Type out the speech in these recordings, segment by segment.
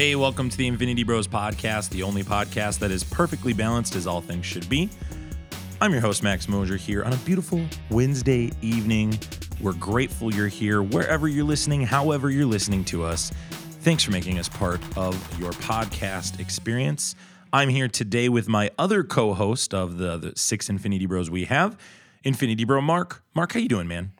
Hey, welcome to the Infinity Bros podcast, the only podcast that is perfectly balanced as all things should be. I'm your host, Max Mosier, here on a beautiful Wednesday evening. We're grateful you're here wherever you're listening, however you're listening to us. Thanks for making us part of your podcast experience. I'm here today with my other co-host of the, the six Infinity Bros we have, Infinity Bro Mark. Mark, how you doing, man?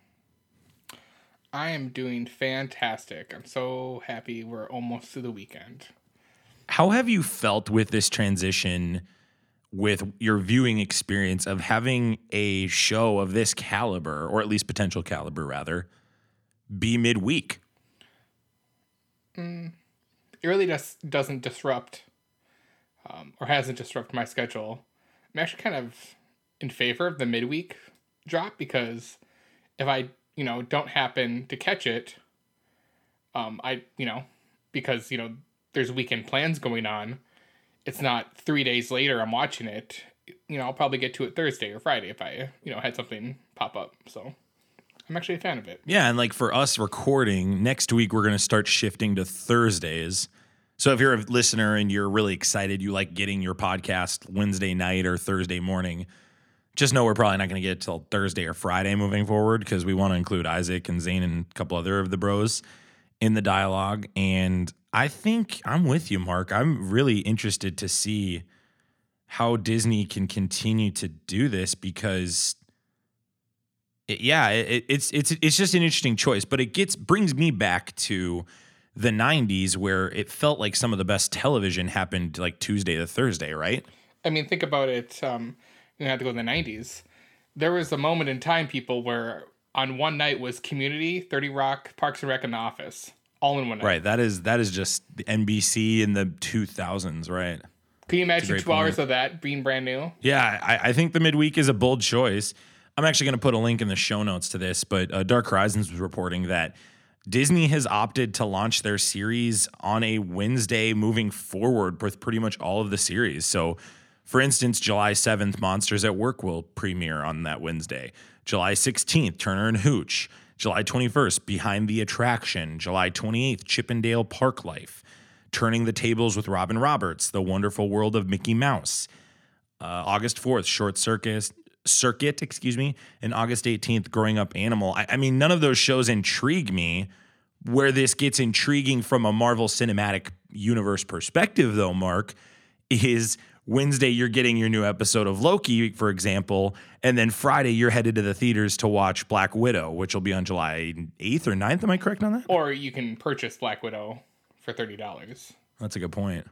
I am doing fantastic. I'm so happy we're almost to the weekend. How have you felt with this transition with your viewing experience of having a show of this caliber, or at least potential caliber, rather, be midweek? It really just doesn't disrupt um, or hasn't disrupted my schedule. I'm actually kind of in favor of the midweek drop because if I, you know, don't happen to catch it, um, I, you know, because, you know, there's weekend plans going on, it's not three days later I'm watching it. You know, I'll probably get to it Thursday or Friday if I, you know, had something pop up. So I'm actually a fan of it. Yeah, and like for us recording next week, we're going to start shifting to Thursdays. So if you're a listener and you're really excited, you like getting your podcast Wednesday night or Thursday morning, just know we're probably not going to get it till Thursday or Friday moving forward because we want to include Isaac and Zane and a couple other of the bros in the dialogue. And I think I'm with you, Mark. I'm really interested to see how Disney can continue to do this because it- yeah, it, it's it's it's just an interesting choice, but it gets brings me back to the 90s where it felt like some of the best television happened like Tuesday to Thursday, right? I mean, think about it. Um, you have to go in the '90s. There was a moment in time, people, where on one night was Community, Thirty Rock, Parks and Rec, and The Office, all in one night. Right. That is that is just the NBC in the 2000s, right? Can you imagine two hours of that being brand new? Yeah, I, I think the midweek is a bold choice. I'm actually going to put a link in the show notes to this, but uh, Dark Horizons was reporting that Disney has opted to launch their series on a Wednesday moving forward with pretty much all of the series. So, for instance, July 7th, Monsters at Work will premiere on that Wednesday. July 16th, Turner and Hooch. July 21st, Behind the Attraction. July 28th, Chip 'n' Dale Park Life. Turning the Tables with Robin Roberts, The Wonderful World of Mickey Mouse. Uh, August 4th, Short Circus Circuit, excuse me, and August 18th, Growing Up Animal. I, I mean, none of those shows intrigue me. Where this gets intriguing from a Marvel Cinematic Universe perspective, though, Mark, is Wednesday you're getting your new episode of Loki, for example, and then Friday you're headed to the theaters to watch Black Widow, which will be on July 8th or 9th. Am I correct on that? Or you can purchase Black Widow for thirty dollars. That's a good point.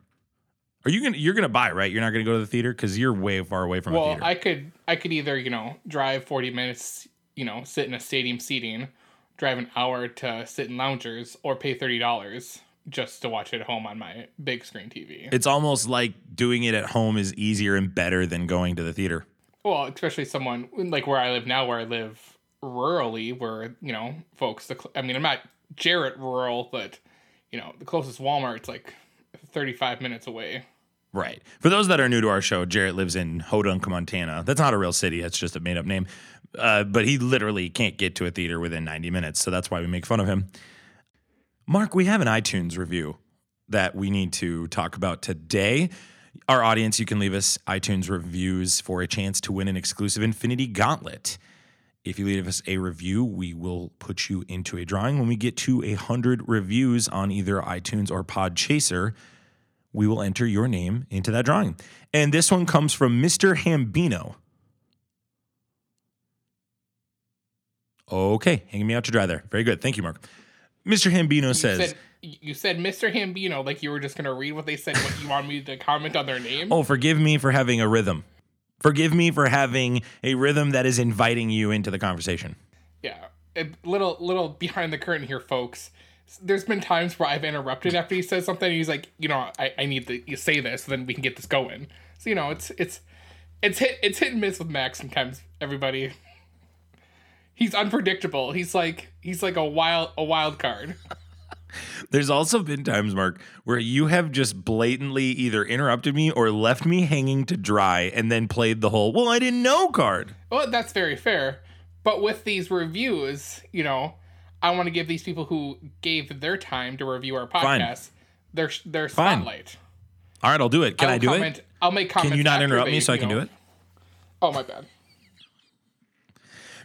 Are you gonna you're gonna buy right? You're not gonna go to the theater because you're way far away from Well, theater. I could I could either you know drive forty minutes, you know, sit in a stadium seating, drive an hour to sit in loungers, or pay thirty dollars just to watch it at home on my big screen TV. it's almost like doing it at home is easier and better than going to the theater. Well, especially someone like where I live now, where I live rurally, where you know, folks. The cl- I mean, I'm not Jarrett rural, but you know, the closest Walmart's like 35 minutes away. Right. For those that are new to our show, Jarrett lives in Hodunk, Montana. That's not a real city. That's just a made up name. Uh, but he literally can't get to a theater within 90 minutes. So that's why we make fun of him. Mark, we have an iTunes review that we need to talk about today. Our audience, you can leave us iTunes reviews for a chance to win an exclusive Infinity Gauntlet. If you leave us a review, we will put you into a drawing. When we get to a 100 reviews on either iTunes or Podchaser, we will enter your name into that drawing. And this one comes from Mr. Hambino. Okay, hanging me out to dry there. Very good. Thank you, Mark. Mr. Hambino You says, said, you said Mr. Hambino like you were just gonna read what they said. What you want me to comment on their name? Oh, forgive me for having a rhythm. Forgive me for having a rhythm that is inviting you into the conversation. Yeah, a little little behind the curtain here, folks. There's been times where I've interrupted after he says something. He's like, you know, I, I need to you say this, so then we can get this going. So you know, it's it's it's hit it's hit and miss with Max sometimes. Everybody, he's unpredictable. He's like he's like a wild a wild card. There's also been times, Mark, where you have just blatantly either interrupted me or left me hanging to dry and then played the whole, well, I didn't know card. Well, that's very fair. But with these reviews, you know, I want to give these people who gave their time to review our podcast Fine. their their Fine. spotlight. All right, I'll do it. Can I'll I do comment, it? I'll make comments. Can you not interrupt they, me so I can do it? Oh my bad.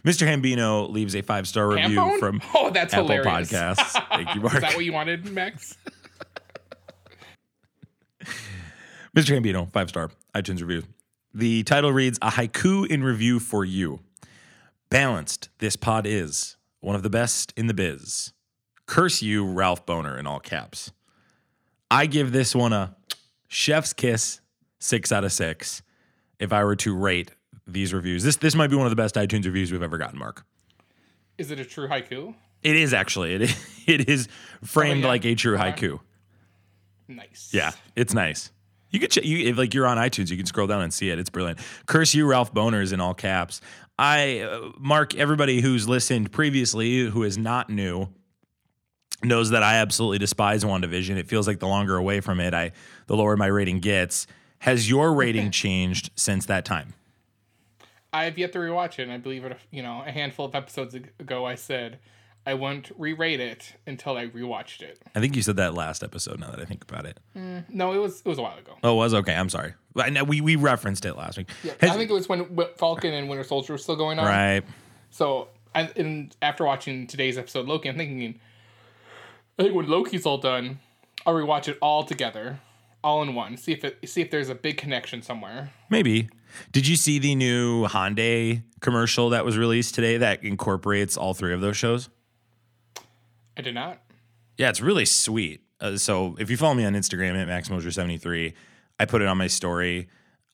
Mr. Hambino leaves a five star review Tampone? from Oh, that's Apple hilarious. Podcasts. Thank you, Mark. Is that what you wanted, Max? Mr. Hambino, five star iTunes review. The title reads A haiku in review for you. Balanced, this pod is one of the best in the biz. Curse you, Ralph Bohner, in all caps. I give this one a chef's kiss, six out of six. If I were to rate these reviews, this this might be one of the best iTunes reviews we've ever gotten, Mark. Is it a true haiku? It is actually. It is, it is framed yeah. like a true haiku. Nice. Yeah, it's nice. You could ch- you if like you're on iTunes, you can scroll down and see it. It's brilliant. Curse you, Ralph Bohners in all caps. I uh, Mark everybody who's listened previously who is not new knows that I absolutely despise WandaVision. It feels like the longer away from it, I the lower my rating gets. Has your rating changed since that time? I have yet to rewatch it. And I believe it. You know, a handful of episodes ago, I said I wouldn't re-rate it until I rewatched it. I think you said that last episode. Now that I think about it, mm, No, it was it was a while ago. oh, it was okay. I'm sorry. We we referenced it last week. Yeah, Has- I think it was when Falcon and Winter Soldier were still going on. right. So, I, and after watching today's episode Loki, I'm thinking, I think when Loki's all done, I'll rewatch it all together, all in one. See if it see if there's a big connection somewhere. Maybe. Did you see the new Hyundai commercial that was released today that incorporates all three of those shows? I did not. Yeah, it's really sweet. Uh, so if you follow me on Instagram at MaxMoser73, I put it on my story.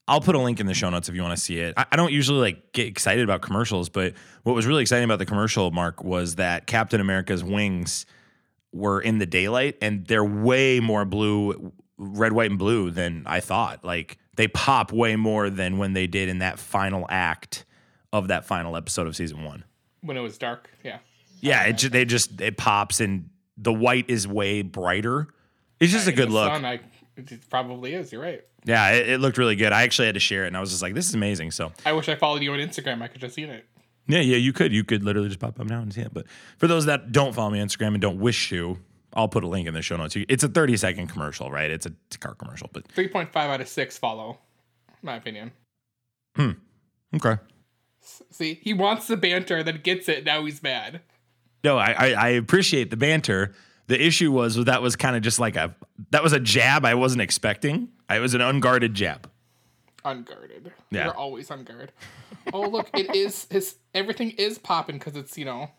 I'll put a link in the show notes if you want to see it. I, I don't usually like get excited about commercials, but what was really exciting about the commercial, Mark, was that Captain America's wings were in the daylight and they're way more blue, red, white, and blue than I thought. Like they pop way more than when they did in that final act of that final episode of season one. When it was dark, yeah. Yeah, it ju- they just it pops and the white is way brighter. It's just a good look. sun, I, it probably is. You're right. Yeah, it, it looked really good. I actually had to share it, and I was just like, "This is amazing." So I wish I followed you on Instagram. I could just seen it. yeah, yeah, you could you could literally just pop up now and see it. But for those that don't follow me on Instagram and don't wish to, I'll put a link in the show notes. It's a thirty second commercial, right? It's a, it's a car commercial, but 3.5 out of 6 follow, my opinion. Hmm. Okay. See, he wants the banter, then gets it. Now he's mad. No, I, I I appreciate the banter. The issue was that was kind of just like a that was a jab I wasn't expecting. It was an unguarded jab. Unguarded. Yeah. You're always unguarded. oh, look, it is his. Everything is popping because it's, you know,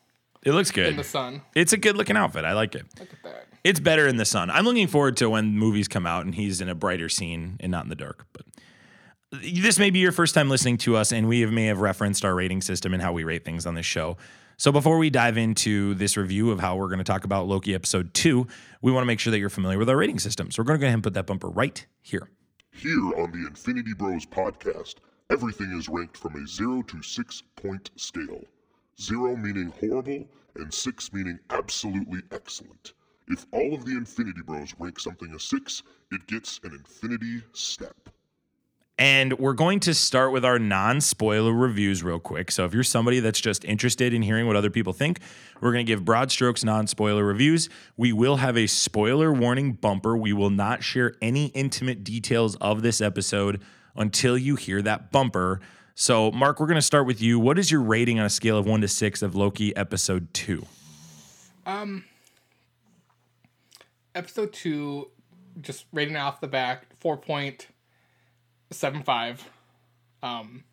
It looks good. in the sun. It's a good looking outfit. I like it. Look at that. It's better in the sun. I'm looking forward to when movies come out and he's in a brighter scene and not in the dark. But this may be your first time listening to us, and we have, may have referenced our rating system and how we rate things on this show. So before we dive into this review of how we're going to talk about Loki episode two, we want to make sure that you're familiar with our rating system. So we're going to go ahead and put that bumper right here. Here on the Infinity Bros podcast, everything is ranked from a 0 to 6 point scale. 0 meaning horrible, and 6 meaning absolutely excellent. If all of the Infinity Bros rank something a 6, it gets an Infinity Step. And we're going to start with our non spoiler reviews real quick. So, if you're somebody that's just interested in hearing what other people think, we're going to give broad strokes non spoiler reviews. We will have a spoiler warning bumper. We will not share any intimate details of this episode until you hear that bumper. So, Mark, we're going to start with you. What is your rating on a scale of one to six of Loki episode two? Episode 2, just rating off the back, 4.75. Um,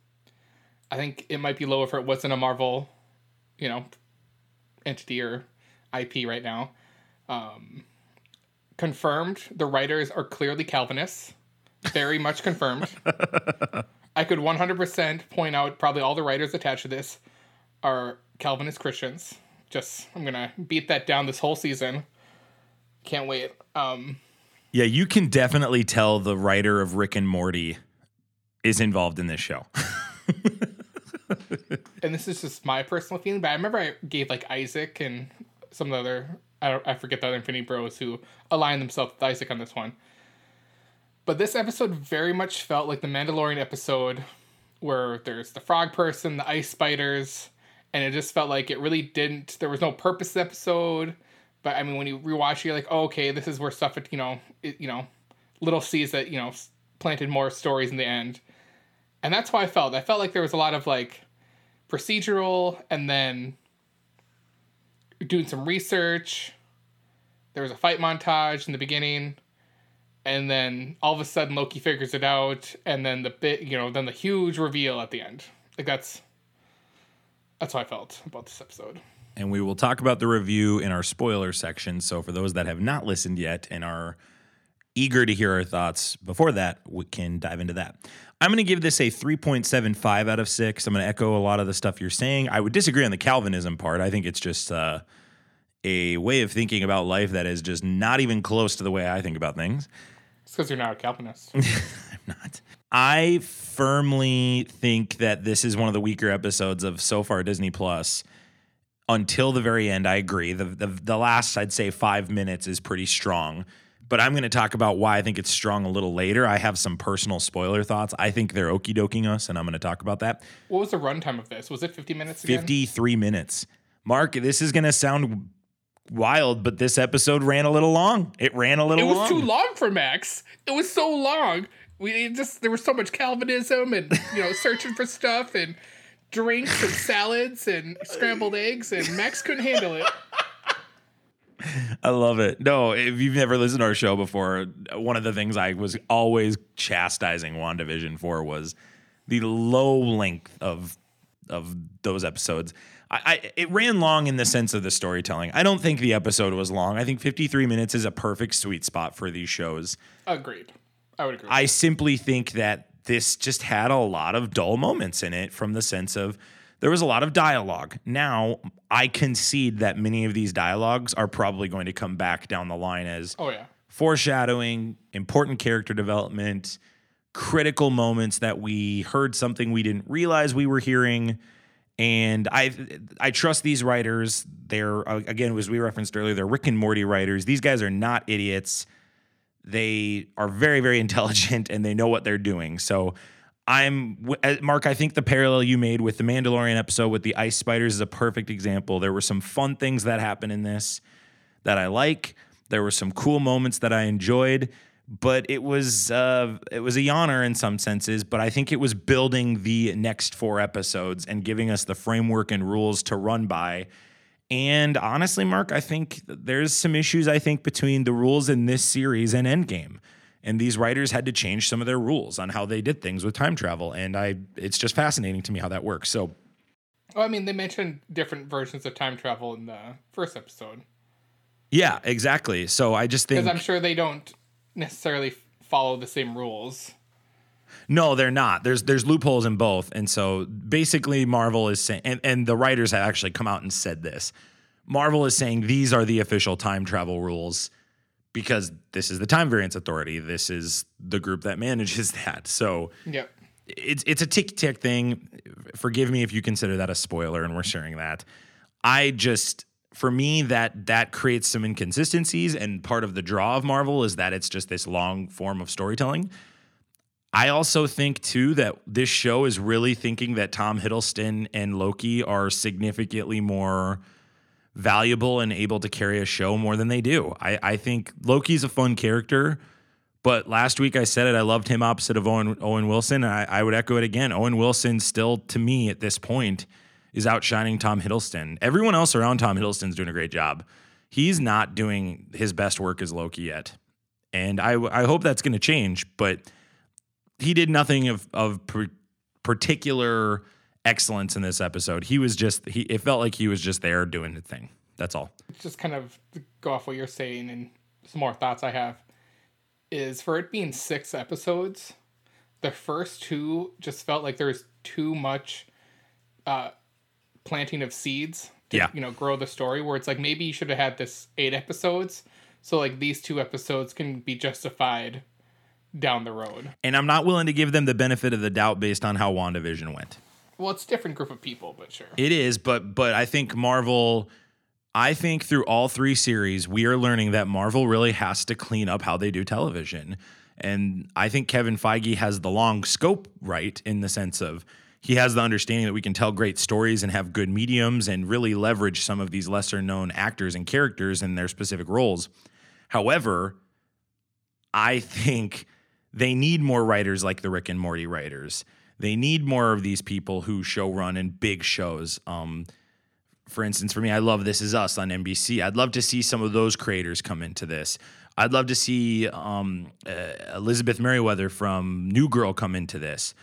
I think it might be lower if it wasn't a Marvel, you know, entity or IP right now. Um, confirmed, the writers are clearly Calvinists. Very much confirmed. I could 100% point out probably all the writers attached to this are Calvinist Christians. Just, I'm going to beat that down this whole season. Can't wait. Um, Yeah, you can definitely tell the writer of Rick and Morty is involved in this show. and this is just my personal feeling, but I remember I gave like Isaac and some of the other, I, I forget the other Infinity Bros who aligned themselves with Isaac on this one. But this episode very much felt like the Mandalorian episode where there's the frog person, the ice spiders, and it just felt like it really didn't, there was no purpose episode. But I mean, when you rewatch it, you're like, oh, okay, this is where stuff, you know, it, you know, little seeds that you know planted more stories in the end, and that's how I felt. I felt like there was a lot of like procedural, and then doing some research. There was a fight montage in the beginning, and then all of a sudden Loki figures it out, and then the bit, you know, then the huge reveal at the end. Like that's that's how I felt about this episode. And we will talk about the review in our spoiler section. So for those that have not listened yet and are eager to hear our thoughts before that, we can dive into that. I'm going to give this a 3.75 out of 6. I'm going to echo a lot of the stuff you're saying. I would disagree on the Calvinism part. I think it's just uh, a way of thinking about life that is just not even close to the way I think about things. It's because you're not a Calvinist. I'm not. I firmly think that this is one of the weaker episodes of so far Disney Plus. Until the very end, I agree. The, the the last I'd say five minutes is pretty strong, but I'm going to talk about why I think it's strong a little later. I have some personal spoiler thoughts. I think they're okey doking us, and I'm going to talk about that. what was the runtime of this? Was it 50 minutes again? 53 minutes. Mark, this is going to sound wild, but this episode ran a little long. It ran a little. It was long. too long for Max. It was so long. We just there was so much Calvinism and you know searching for stuff and drinks and salads and scrambled eggs and Max couldn't handle it. I love it. No, if you've never listened to our show before, one of the things I was always chastising WandaVision for was the low length of of those episodes. I, I it ran long in the sense of the storytelling. I don't think the episode was long. I think 53 minutes is a perfect sweet spot for these shows. Agreed. I would agree. I simply think that this just had a lot of dull moments in it from the sense of there was a lot of dialogue. Now, I concede that many of these dialogues are probably going to come back down the line as oh yeah. foreshadowing, important character development, critical moments that we heard something we didn't realize we were hearing. And I I trust these writers. They're uh, again, as we referenced earlier, they're Rick and Morty writers. These guys are not idiots. They are very very intelligent and they know what they're doing. So I'm uh, Mark. I think the parallel you made with the Mandalorian episode with the ice spiders is a perfect example. There were some fun things that happened in this that I like. There were some cool moments that I enjoyed, but it was uh, it was a yawner in some senses. But I think it was building the next four episodes and giving us the framework and rules to run by. And honestly, Mark, I think there's some issues I think between the rules in this series and Endgame. And these writers had to change some of their rules on how they did things with time travel. And I it's just fascinating to me how that works. So Well, I mean, they mentioned different versions of time travel in the first episode yeah, exactly. So I just think because I'm sure they don't necessarily follow the same rules. No, they're not. There's there's loopholes in both, and so basically, Marvel is saying, and, and the writers have actually come out and said this. Marvel is saying these are the official time travel rules because this is the Time Variance Authority. This is the group that manages that. So Yep. it's it's a tick tick thing. Forgive me if you consider that a spoiler, and we're sharing that. I just for me that that creates some inconsistencies, and part of the draw of Marvel is that it's just this long form of storytelling. I also think too that this show is really thinking that Tom Hiddleston and Loki are significantly more valuable and able to carry a show more than they do. I, I think Loki's a fun character, but last week I said it. I loved him opposite of Owen Owen Wilson. And I, I would echo it again. Owen Wilson still, to me, at this point, is outshining Tom Hiddleston. Everyone else around Tom Hiddleston's doing a great job. He's not doing his best work as Loki yet, and I I hope that's going to change. But he did nothing of of particular excellence in this episode. He was just he. It felt like he was just there doing the thing. That's all. just kind of go off what you're saying and some more thoughts I have is for it being six episodes, the first two just felt like there's too much uh, planting of seeds to Yeah. you know grow the story. Where it's like maybe you should have had this eight episodes, so like these two episodes can be justified down the road. And I'm not willing to give them the benefit of the doubt based on how WandaVision went. Well, it's a different group of people, but sure. It is, but but I think Marvel I think through all three series we are learning that Marvel really has to clean up how they do television. And I think Kevin Feige has the long scope right in the sense of he has the understanding that we can tell great stories and have good mediums and really leverage some of these lesser known actors and characters in their specific roles. However, I think they need more writers like the Rick and Morty writers. They need more of these people who show run in big shows. Um, for instance, for me, I love This Is Us on NBC. I'd love to see some of those creators come into this. I'd love to see um, uh, Elizabeth Meriwether from New Girl come into this.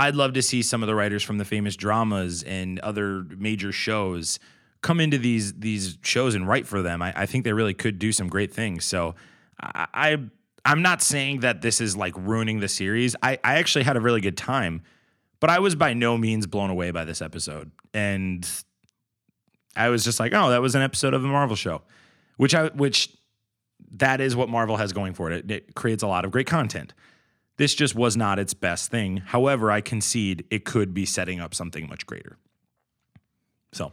I'd love to see some of the writers from the famous dramas and other major shows come into these these shows and write for them. I, I think they really could do some great things. So I, I I'm not saying that this is like ruining the series. I, I actually had a really good time, but I was by no means blown away by this episode. And I was just like, oh, that was an episode of the Marvel show, which I which that is what Marvel has going for it. It, it creates a lot of great content. This just was not its best thing. However, I concede it could be setting up something much greater. So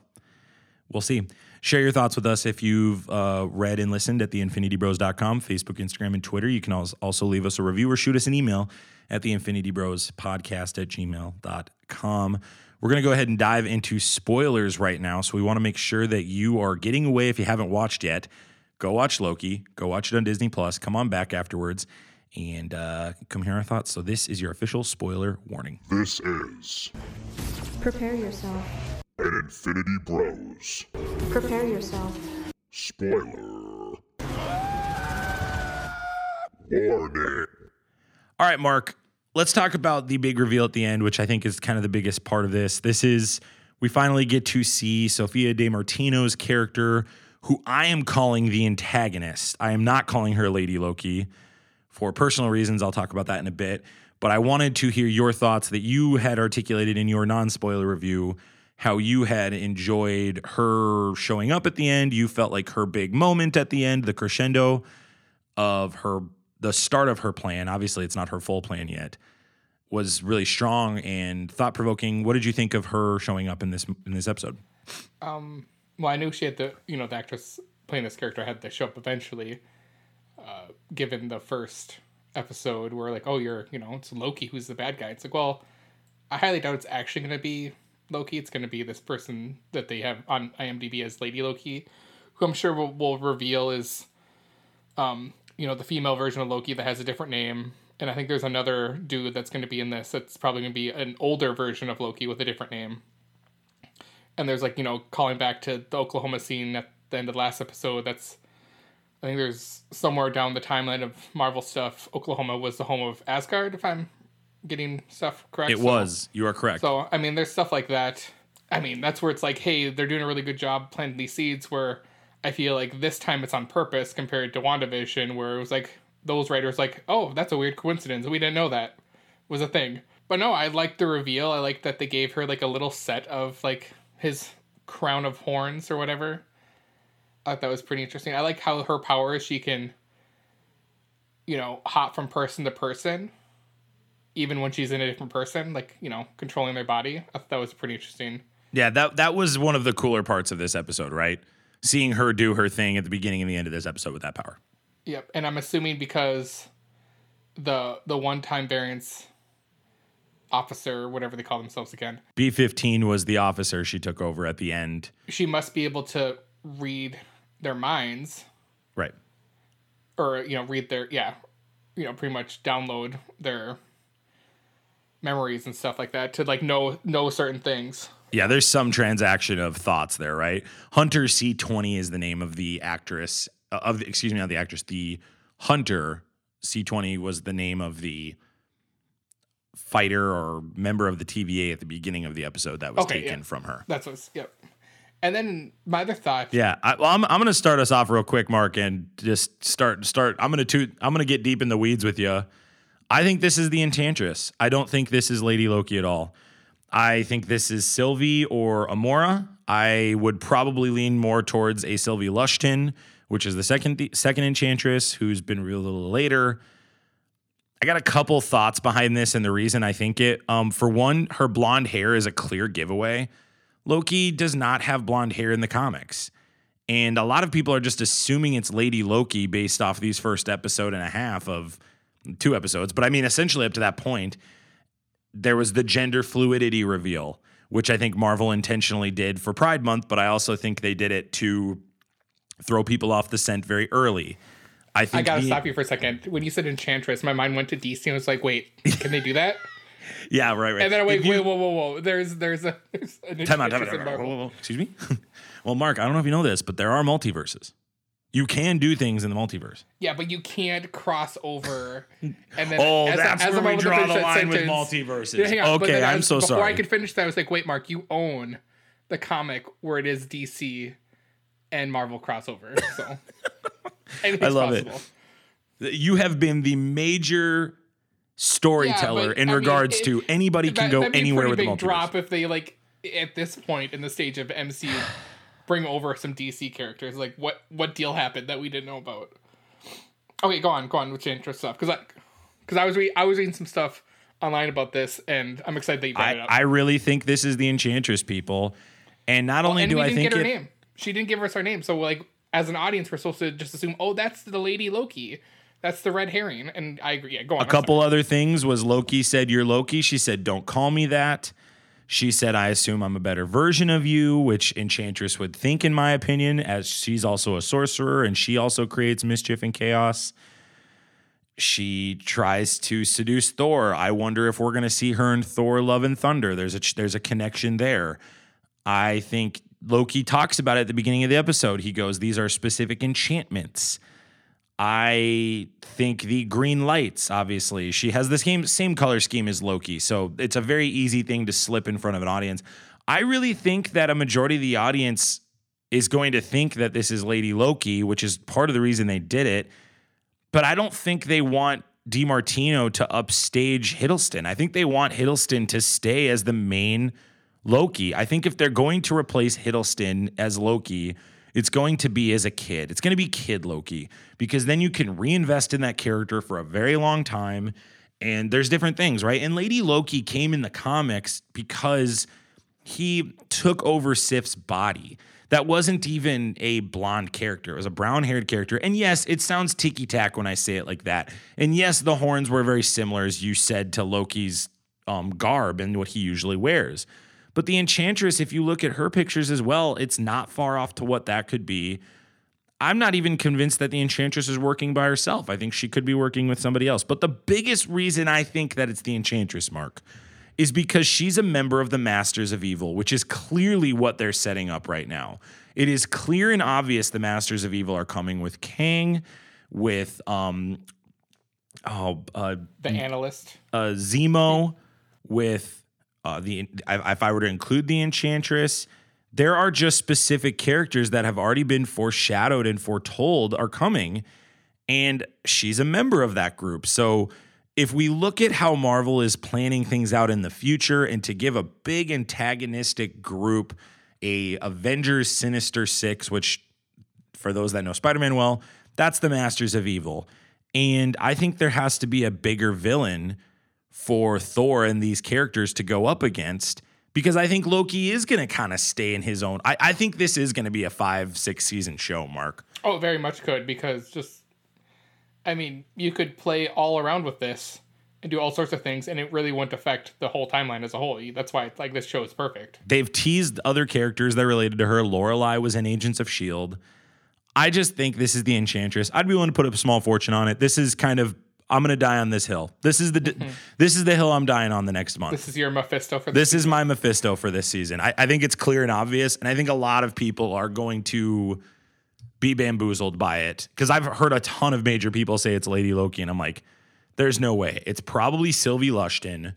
we'll see. Share your thoughts with us if you've uh, read and listened at theinfinitybros.com, Facebook, Instagram, and Twitter. You can also leave us a review or shoot us an email at the Infinity Bros podcast at gmail.com. We're going to go ahead and dive into spoilers right now. So we want to make sure that you are getting away if you haven't watched yet. Go watch Loki. Go watch it on Disney Plus. Come on back afterwards and uh, come hear our thoughts. So this is your official spoiler warning. This is Prepare yourself. an Infinity Bros Prepare yourself. spoiler warning. All right, Mark, let's talk about the big reveal at the end, which I think is kind of the biggest part of this. This is we finally get to see Sophia Di Martino's character, who I am calling the antagonist. I am not calling her Lady Loki for personal reasons. I'll talk about that in a bit. But I wanted to hear your thoughts that you had articulated in your non spoiler review, how you had enjoyed her showing up at the end. You felt like her big moment at the end, the crescendo of her, the start of her plan. Obviously, it's not her full plan yet. Was really strong and thought provoking. What did you think of her showing up in this in this episode? Um, well, I knew she had the you know the actress playing this character had to show up eventually. Uh, given the first episode, where like, oh, you're you know it's Loki who's the bad guy. It's like, well, I highly doubt it's actually going to be Loki. It's going to be this person that they have on IMDb as Lady Loki, who I'm sure will, will reveal is, um, you know, the female version of Loki that has a different name. And I think there's another dude that's going to be in this. That's probably going to be an older version of Loki with a different name and there's like you know calling back to the Oklahoma scene at the end of the last episode. That's I think there's somewhere down the timeline of Marvel stuff. Oklahoma was the home of Asgard, if I'm getting stuff correct. It So- was. You are correct. So I mean, there's stuff like that. I mean, that's where it's like, hey, they're doing a really good job planting these seeds. Where I feel like this time it's on purpose compared to WandaVision, where it was like those writers like, oh, that's a weird coincidence. We didn't know that was a thing. But no, I like the reveal. I like that they gave her like a little set of like his crown of horns or whatever. I thought that was pretty interesting. I like how her power is she can, you know, hop from person to person, even when she's in a different person, like, you know, controlling their body. I thought that was pretty interesting. Yeah, that that was one of the cooler parts of this episode, right? Seeing her do her thing at the beginning and the end of this episode with that power. Yep. And I'm assuming because the the one time variance officer, whatever they call themselves again, B fifteen was the officer she took over at the end. she must be able to read their minds Right. or you know read their yeah you know pretty much download their memories and stuff like that to like know know certain things Yeah, there's some transaction of thoughts there, right? Hunter C twenty is the name of the actress uh, of the, excuse me, not the actress. The Hunter C twenty was the name of the fighter or member of the TVA at the beginning of the episode that was Okay, taken yeah. from her. that's what's yep and then my other thought Yeah, I, well, I'm I'm gonna start us off real quick, Mark, and just start start. I'm gonna toot. I'm gonna get deep in the weeds with you. I think this is the Enchantress. I don't think this is Lady Loki at all. I think this is Sylvie or Amora. I would probably lean more towards a Sylvie Lushton, which is the second second Enchantress, who's been a little later. I got a couple thoughts behind this and the reason I think it. Um, for one, her blonde hair is a clear giveaway. Loki does not have blonde hair in the comics. And a lot of people are just assuming it's Lady Loki based off these first episode and a half of two episodes. But I mean, essentially up to that point, there was the gender fluidity reveal, which I think Marvel intentionally did for Pride Month, but I also think they did it to throw people off the scent very early. I think I gotta the- stop you for a second. When you said Enchantress, my mind went to DC and was like, wait, can they do that? Yeah, right, right. And then I wait, you- wait, whoa, whoa, whoa. There's there's a there's an Time out, time out, Enchantress in time out. Whoa, whoa, whoa. Excuse me? well, Mark, I don't know if you know this, but there are multiverses. You can do things in the multiverse. Yeah, but you can't cross over. And then Oh, as, that's as where we draw the line with multiverses. Yeah, hang on, Okay, I'm as- so before sorry. Before I could finish that, I was like, wait, Mark, you own the comic where it is DC and Marvel crossover. So I love it. You have been the major storyteller but, in I mean, regards it- to anybody can go anywhere with big multiverse. drop if they like at this point in the stage of MCU bring over some DC characters. Like what what deal happened that we didn't know about? Okay, go on, go on with your interest stuff because I because I was re- I was reading some stuff online about this and I'm excited that you brought I, it up. I really think this is the Enchantress people. And not only and do I didn't think get her it, name. She didn't give us her name, so like as an audience, we're supposed to just assume, oh, that's the lady Loki. That's the red herring, and I agree. Yeah, go on. a couple other things was Loki said you're Loki. She said don't call me that. She said I assume I'm a better version of you, which Enchantress would think in my opinion as she's also a sorcerer and she also creates mischief and chaos. She tries to seduce Thor. I wonder if we're going to see her in Thor Love and Thunder. There's a there's a connection there. I think Loki talks about it at the beginning of the episode. He goes, These are specific enchantments. I think the green lights, obviously, she has the same same color scheme as Loki, so it's a very easy thing to slip in front of an audience. I really think that a majority of the audience is going to think that this is Lady Loki, which is part of the reason they did it. But I don't think they want DiMartino to upstage Hiddleston. I think they want Hiddleston to stay as the main Loki. I think if they're going to replace Hiddleston as Loki, it's going to be as a kid. It's going to be kid Loki because then you can reinvest in that character for a very long time. And there's different things, right? And Lady Loki came in the comics because he took over Sif's body. That wasn't even a blonde character. It was a brown haired character. And yes, it sounds tiki tack when I say it like that. And yes, the horns were very similar, as you said, to Loki's um, garb and what he usually wears. But the Enchantress, if you look at her pictures as well, it's not far off to what that could be. I'm not even convinced that the Enchantress is working by herself. I think she could be working with somebody else. But the biggest reason I think that it's the Enchantress, Mark, is because she's a member of the Masters of Evil, which is clearly what they're setting up right now. It is clear and obvious the Masters of Evil are coming with Kang, with um, oh, uh, the analyst. uh, Zemo, with uh, the if I were to include the Enchantress, there are just specific characters that have already been foreshadowed and foretold are coming, and she's a member of that group. So if we look at how Marvel is planning things out in the future, and to give a big antagonistic group a Avengers Sinister Six, which for those that know Spider Man well, that's the Masters of Evil. And I think there has to be a bigger villain for Thor and these characters to go up against because I think Loki is going to kind of stay in his own. I, I think this is going to be a five, six season show, Mark. Oh, very much could because just, I mean, you could play all around with this and do all sorts of things, and it really wouldn't affect the whole timeline as a whole. That's why it's like this show is perfect. They've teased other characters that are related to her. Lorelei was in Agents of S.H.I.E.L.D. I just think this is the Enchantress. I'd be willing to put up a small fortune on it. This is kind of. I'm gonna die on this hill. This is the mm-hmm. this is the hill I'm dying on the next month. This is your Mephisto for This this is my Mephisto for this season. I, I think it's clear and obvious, and I think a lot of people are going to be bamboozled by it because I've heard a ton of major people say it's Lady Loki, and I'm like, there's no way. It's probably Sylvie Lushton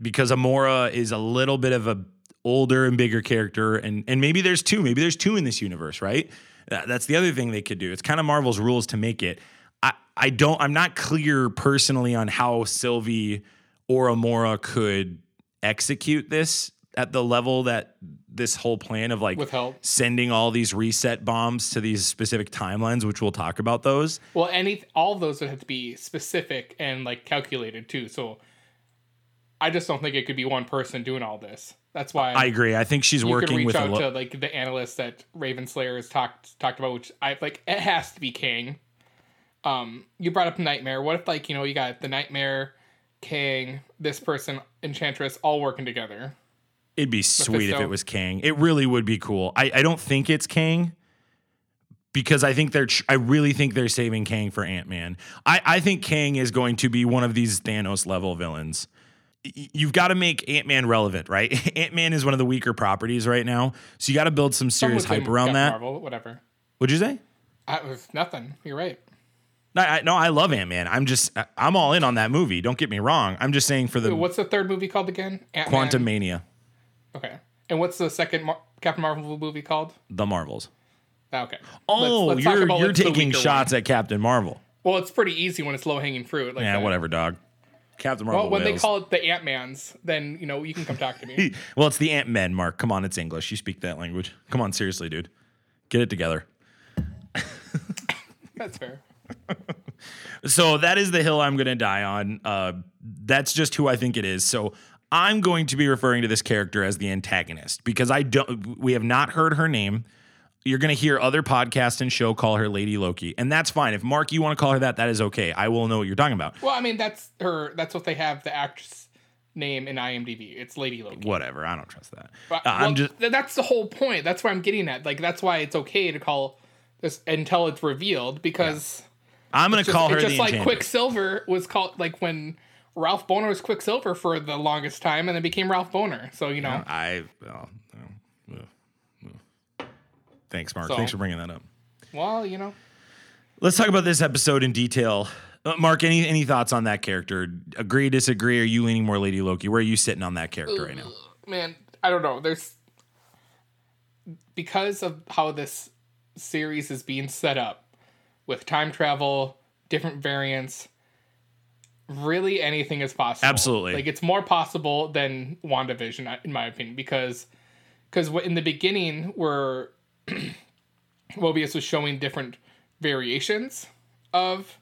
because Amora is a little bit of a older and bigger character, and and maybe there's two, maybe there's two in this universe, right? That's the other thing they could do. It's kind of Marvel's rules to make it. I don't. I'm not clear personally on how Sylvie or Amora could execute this at the level that this whole plan of like With help. sending all these reset bombs to these specific timelines, which we'll talk about those. Well, any all of those would have to be specific and like calculated too. So I just don't think it could be one person doing all this. That's why I agree. I think she's working with a lo- to like the analysts that Renslayer has talked talked about, which I like. It has to be Kang. Um, you brought up Nightmare. What if like you know you got the Nightmare, Kang, this person, Enchantress, all working together? It'd be sweet if it was Kang. It really would be cool. I, I don't think it's Kang, because I think they're I really think they're saving Kang for Ant Man. I I think Kang is going to be one of these Thanos level villains. You've got to make Ant Man relevant, right? Ant Man is one of the weaker properties right now, so you got to build some serious hype around that. Marvel, whatever. What'd you say? I, nothing. You're right. No, I, no, I love Ant Man. I'm just I'm all in on that movie. Don't get me wrong. I'm just saying for the What's the third movie called again? Ant-Man? Quantumania, Okay. And what's the second Mar- Captain Marvel movie called? The Marvels. Ah, Okay. Oh, Let's- let's you're you're taking shots at Captain Marvel. Well, it's pretty easy when it's low hanging fruit. Like Yeah, that. whatever, dog. Captain Marvel. Well, when they call it the Ant Mans, then you know you can come talk to me. well, it's the Ant Men, Mark. Come on, it's English. You speak that language. Come on, seriously, dude. Get it together. That's fair. So that is the hill I'm going to die on. Uh, that's just who I think it is. So I'm going to be referring to this character as the antagonist because I don't. We have not heard her name. You're going to hear other podcasts and show call her Lady Loki, and that's fine. If Mark, you want to call her that, that is okay. I will know what you're talking about. Well, I mean that's her. That's what they have the actress name in IMDb. It's Lady Loki. Whatever. I don't trust that. But- Uh, I'm just. th- that's the whole point. That's what I'm getting at. Like that's why it's okay to call this until it's revealed because I'm going to just, call her it's the just like Enchantress. Quicksilver was called like when Ralph Bohner was Quicksilver for the longest time and then became Ralph Bohner. So you know, I. Well, uh, uh. Thanks, Mark. So- Thanks for bringing that up. well, you know, Let's talk about this episode in detail. Uh, Mark, any any thoughts on that character? Agree, disagree? Are you leaning more Lady Loki? Where are you sitting on that character right now? man, I don't know. There's because of how this series is being set up with time travel, different variants. Really, anything is possible. Absolutely. like it's more possible than WandaVision, in my opinion, because because in the beginning, where Mobius was showing different variations of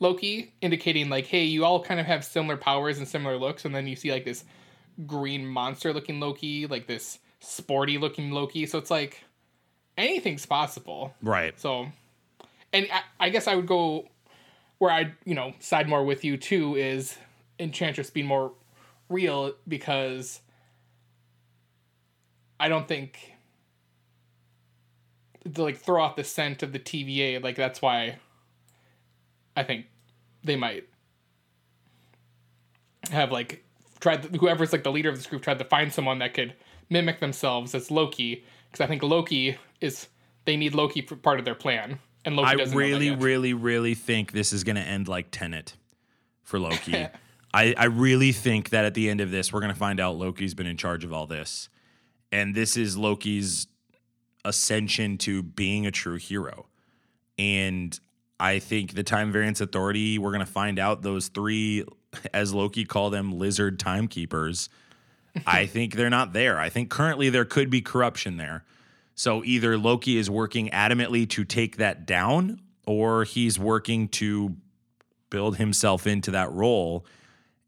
Loki, indicating like, hey, you all kind of have similar powers and similar looks, and then you see like this green monster looking Loki, like this sporty looking Loki. So it's like anything's possible. Right. So, and I, I guess I would go where I, you know, side more with you too is Enchantress being more real because I don't think to like throw off the scent of the TVA. Like that's why I think they might have like tried whoever's like the leader of this group tried to find someone that could mimic themselves as Loki because I think Loki is they need Loki for part of their plan and Loki I doesn't know that really, really, really think this is going to end like Tenet for Loki. I, I really think that at the end of this, we're going to find out Loki's been in charge of all this. And this is Loki's ascension to being a true hero. And I think the Time Variance Authority, we're going to find out those three, as Loki call them, lizard timekeepers. I think they're not there. I think currently there could be corruption there. So either Loki is working adamantly to take that down, or he's working to build himself into that role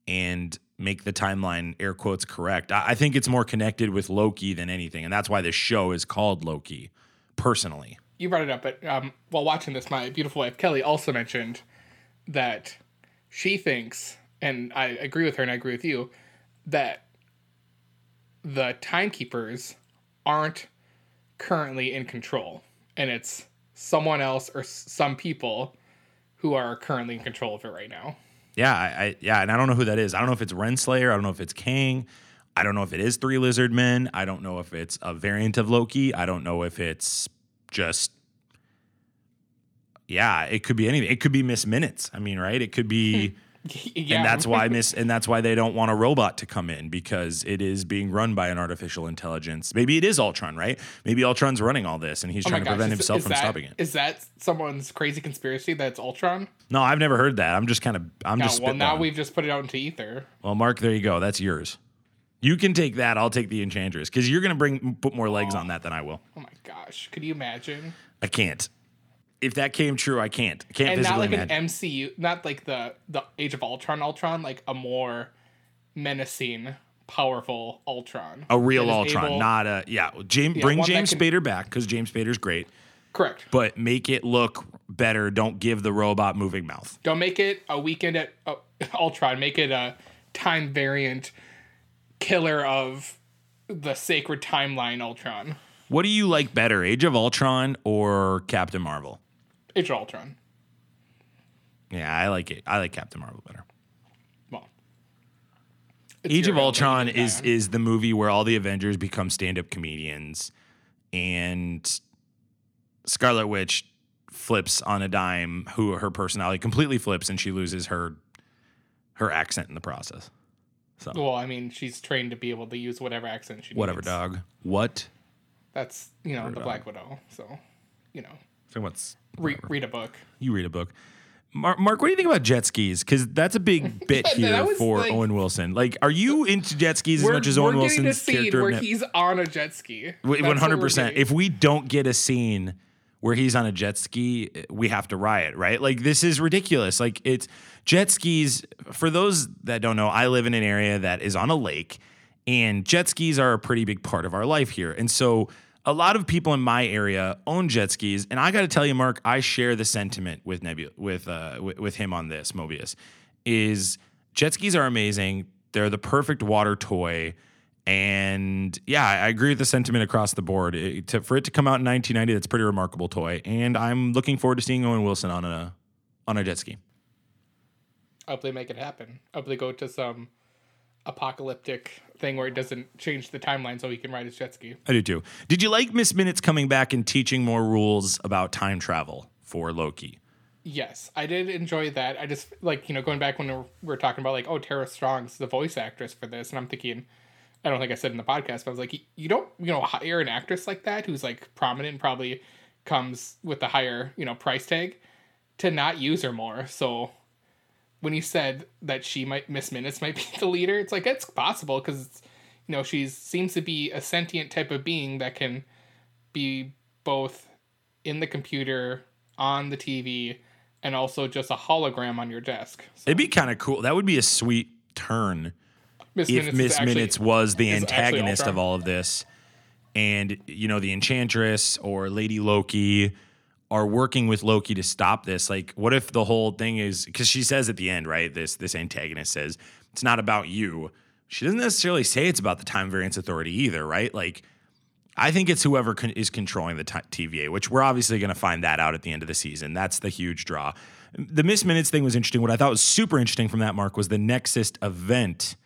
and make the timeline air quotes correct. I, think it's more connected with Loki than anything, and that's why this show is called Loki. Personally, you brought it up, but um, while watching this, my beautiful wife Kelly also mentioned that she thinks, and I agree with her, and I agree with you, that the timekeepers aren't currently in control, and it's someone else or s- some people who are currently in control of it right now. yeah, I, I yeah, and I don't know who that is. I don't know if it's Renslayer. I don't know if it's Kang. I don't know if it is three lizard men. I don't know if it's a variant of Loki. I don't know if it's just yeah, it could be anything. It could be Miss Minutes. I mean, right? It could be yeah, and that's why Miss and that's why they don't want a robot to come in because it is being run by an artificial intelligence. Maybe it is Ultron, right? Maybe Ultron's running all this and he's Oh trying to prevent is- himself is from that- stopping it. Is that someone's crazy conspiracy that's Ultron? No, I've never heard that. I'm just kind of I'm No, just well, now we've just put it out into ether. Well, Mark, there you go. That's yours. You can take that. I'll take the Enchantress because you're going to bring put more legs oh. on that than I will. Oh my gosh, could you imagine? I can't. If that came true, I can't. I can't and not like an. MCU, not like the the Age of Ultron Ultron, like a more menacing, powerful Ultron. a real Ultron, able- not a yeah. James, bring James can- Spader back because James Spader's great, correct. but make it look better. Don't give the robot moving mouth. Don't make it a weekend at uh, Ultron. Make it a time variant killer of the sacred timeline Ultron. What do you like better, Age of Ultron or Captain Marvel? Age of Ultron. Yeah, I like it. I like Captain Marvel better. Well, Age of Ultron is is the movie where all the Avengers become stand-up comedians and Scarlet Witch flips on a dime who her personality completely flips and she loses her her accent in the process. So Well, I mean, she's trained to be able to use whatever accent she whatever needs. dog. What? That's you know the Black Widow. So, you know, So what's re- read a book. you read a book. Mark, Mark, what do you think about jet skis? Because that's a big bit Yeah, here for like- Owen Wilson. Like, are you into jet skis as much as we're Owen getting a Wilson's scene character? where he's on a jet ski. One hundred percent. If we don't get a scene where he's on a jet ski, we have to riot, right? Like this is ridiculous. Like it's jet skis. For those that don't know, I live in an area that is on a lake, and jet skis are a pretty big part of our life here. And so a lot of people in my area own jet skis, and I got to tell you, Mark, I share the sentiment with Nebula, with uh, with, with him on this. Mobius is jet skis are amazing. They're the perfect water toy. And yeah, I agree with the sentiment across the board. It, to, for it to come out in 1990, that's pretty remarkable toy. And I'm looking forward to seeing Owen Wilson on a on a jet ski. I hope they make it happen. I hope they go to some apocalyptic thing where it doesn't change the timeline so he can ride his jet ski. I do too. Did you like Miss Minutes coming back and teaching more rules about time travel for Loki? Yes, I did enjoy that. I just like you know going back when we were, we were talking about like oh Tara Strong's the voice actress for this, and I'm thinking, I don't think I said in the podcast, but I was like, you don't you know hire an actress like that who's like prominent, and probably comes with a higher you know price tag, to not use her more. So when he said that she might Miss Minutes might be the leader, it's like it's possible because you know she seems to be a sentient type of being that can be both in the computer, on the TV, and also just a hologram on your desk. So It'd be kind of cool. That would be a sweet turn Miss if Miss Minutes was the antagonist of all of this, and you know the Enchantress or Lady Loki are working with Loki to stop this. Like, what if the whole thing is because she says at the end, right? This this antagonist says it's not about you. She doesn't necessarily say it's about the Time Variance Authority either, right? Like, I think it's whoever con- is controlling the t- TVA, which we're obviously going to find that out at the end of the season. That's the huge draw. The Miss Minutes thing was interesting. What I thought was super interesting from that, Mark, was the Nexus event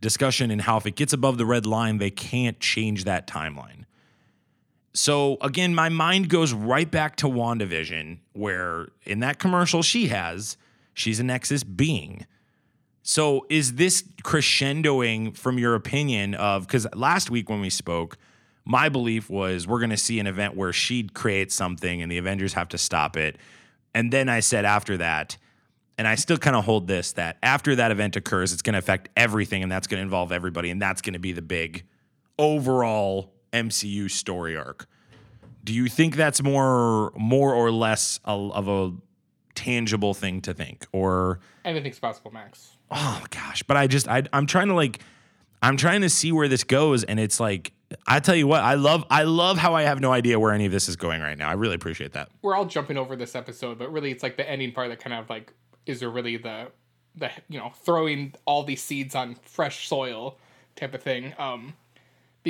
discussion and how if it gets above the red line, they can't change that timeline. So again, my mind goes right back to WandaVision, where in that commercial she has, she's a Nexus being. So is this crescendoing from your opinion of because last week when we spoke, my belief was we're going to see an event where she creates something and the Avengers have to stop it. And then I said after that, and I still kind of hold this that after that event occurs, it's going to affect everything and that's going to involve everybody. And that's going to be the big overall MCU story arc. Do you think that's more more or less a, of a tangible thing to think or Anything's possible, Max. oh gosh but i just I, i'm trying to like i'm trying to see where this goes and it's like i tell you what i love i love how i have no idea where any of this is going right now i really appreciate that We're all jumping over this episode, but really, it's like the ending part that kind of like is there really the the you know throwing all these seeds on fresh soil type of thing. Um,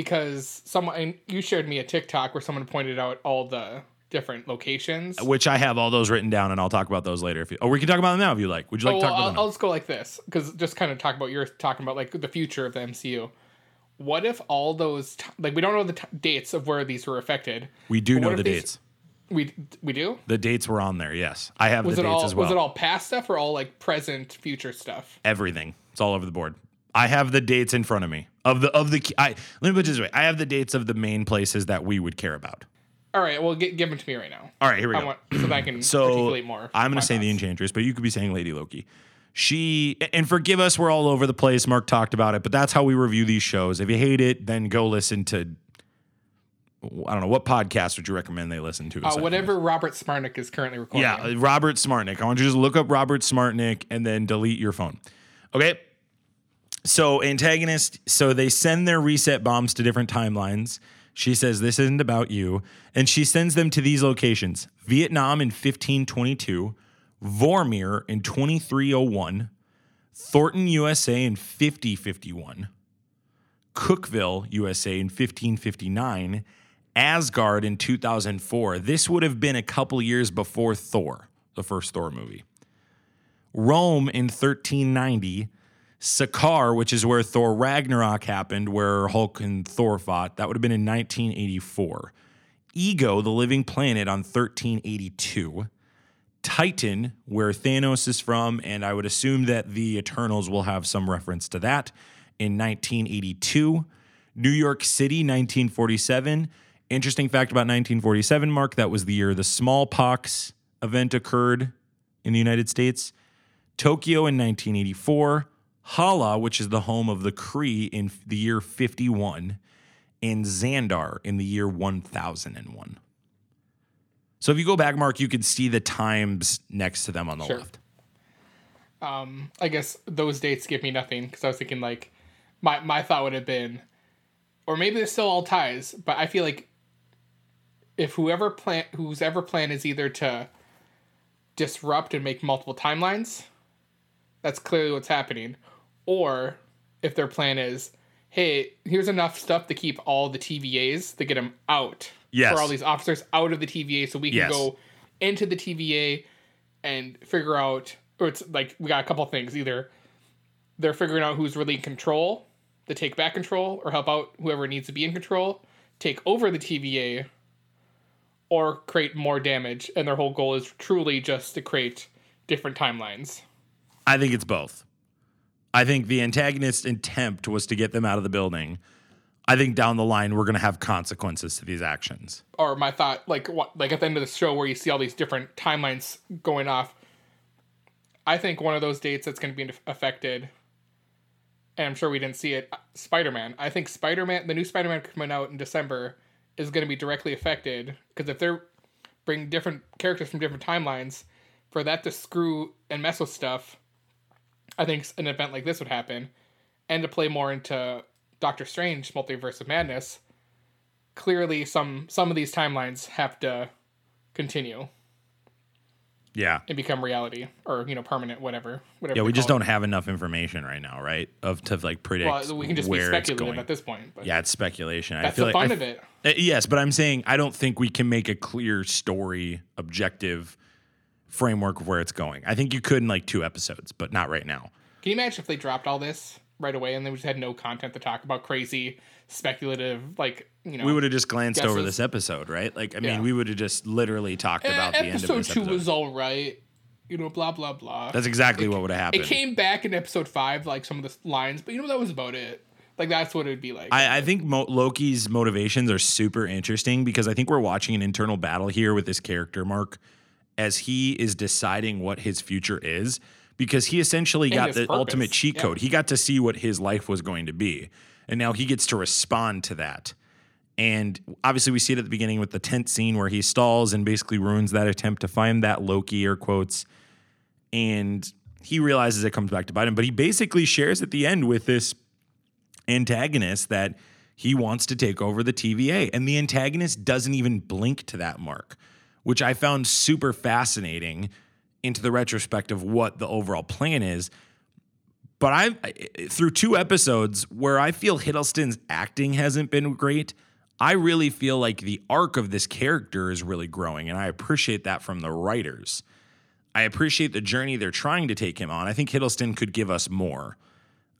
because someone and you shared me a TikTok where someone pointed out all the different locations. which i have all those written down and i'll talk about those later if you or we can talk about them now if you like would you like Oh, to talk I'll, about them I'll just go like this because just kind of talk about you're talking about like the future of the MCU. What if all those t- like we don't know the t- dates of where these were affected? we do know the these- dates We we do. the dates were on there yes i have Was the dates all as well was it all past stuff or all like present future stuff? everything it's all over the board i have the dates in front of me of the of the i let me put it this way i have the dates of the main places that we would care about All right, well, gi- give them to me right now. all right here we I go want so that I can So more. I'm going to say the. Enchantress, but you could be saying Lady Loki. She and forgive us, we're all over the place. Mark talked about it, but that's how we review these shows. If you hate it, then go listen to. I don't know what podcast would you recommend they listen to. Uh, whatever Robert Smarnick is currently recording. yeah, Robert Smartnick. I want you to just look up Robert Smartnick and then delete your phone. Okay. So, antagonist, so they send their reset bombs to different timelines. She says, This isn't about you. And she sends them to these locations Vietnam in 1522, Vormir in 2301, Thornton, USA in 5051, Cookville, USA in 1559, Asgard in 2004. This would have been a couple years before Thor, the first Thor movie. Rome in 1390. Sakaar, which is where Thor Ragnarok happened, where Hulk and Thor fought, that would have been in 1984. Ego, the living planet, on 1382. Titan, where Thanos is from, and I would assume that the Eternals will have some reference to that, in 1982. New York City, 1947. Interesting fact about 1947, Mark, that was the year the smallpox event occurred in the United States. Tokyo in 1984. Hala, which is the home of the Kree in the year 51. And Xandar in the year 1001. So if you go back, Mark, you can see the times next to them on the Sure. left. Um, I guess those dates give me nothing because I was thinking like my my thought would have been, or maybe they're still all ties, but I feel like if whoever plan whose ever plan is either to disrupt and make multiple timelines, that's clearly what's happening, or if their plan is, hey, here's enough stuff to keep all the TVAs to get them out Yes. for all these officers out of the TVA, so we can Yes. go into the TVA and figure out or it's like we got a couple things either they're figuring out who's really in control to take back control or help out whoever needs to be in control take over the TVA or create more damage and their whole goal is truly just to create different timelines I think it's both. I think the antagonist's intent was to get them out of the building. I think down the line we're going to have consequences to these actions. or my thought like what like at the end of the show where you see all these different timelines going off i think one of those dates that's going to be affected and i'm sure we didn't see it uh, spider-man i think spider-man the new spider-man coming out in december is going to be directly affected because if they're bringing different characters from different timelines for that to screw and mess with stuff i think an event like this would happen and to play more into doctor strange multiverse of madness clearly some some of these timelines have to continue Yeah. and become reality or you know permanent whatever whatever Yeah, we just call don't have enough information right now, right? Of to like predict well we can just be speculative at this point but Yeah, it's speculation. I that's feel the like fun I of it Uh, Yes, but I'm saying I don't think we can make a clear story, objective framework of where it's going. I think you could in like two episodes, but not right now. can you imagine if they dropped all this right away and then we just had no content to talk about crazy speculative like you know We would have just glanced over this episode, right? Like, I mean, Yeah. we would have just literally talked "Eh, about the end of episode this two episode. was all right you know blah blah blah That's exactly what would have happened. it came back in episode five like some of the lines but you know that was about it like that's what it would be like I, I think Mo- Loki's motivations are super interesting because I think we're watching an internal battle here with this character, Mark, as he is deciding what his future is. Because he essentially got the purpose, ultimate cheat yeah. code. He got to see what his life was going to be. And now he gets to respond to that. And obviously, we see it at the beginning with the tent scene where he stalls and basically ruins that attempt to find that Loki, air quotes. And he realizes it comes back to bite him. But he basically shares at the end with this antagonist that he wants to take over the TVA. And the antagonist doesn't even blink to that mark, which I found super fascinating into the retrospect of what the overall plan is. But I, through two episodes where I feel Hiddleston's acting hasn't been great, I really feel like the arc of this character is really growing. And I appreciate that from the writers. I appreciate the journey they're trying to take him on. I think Hiddleston could give us more.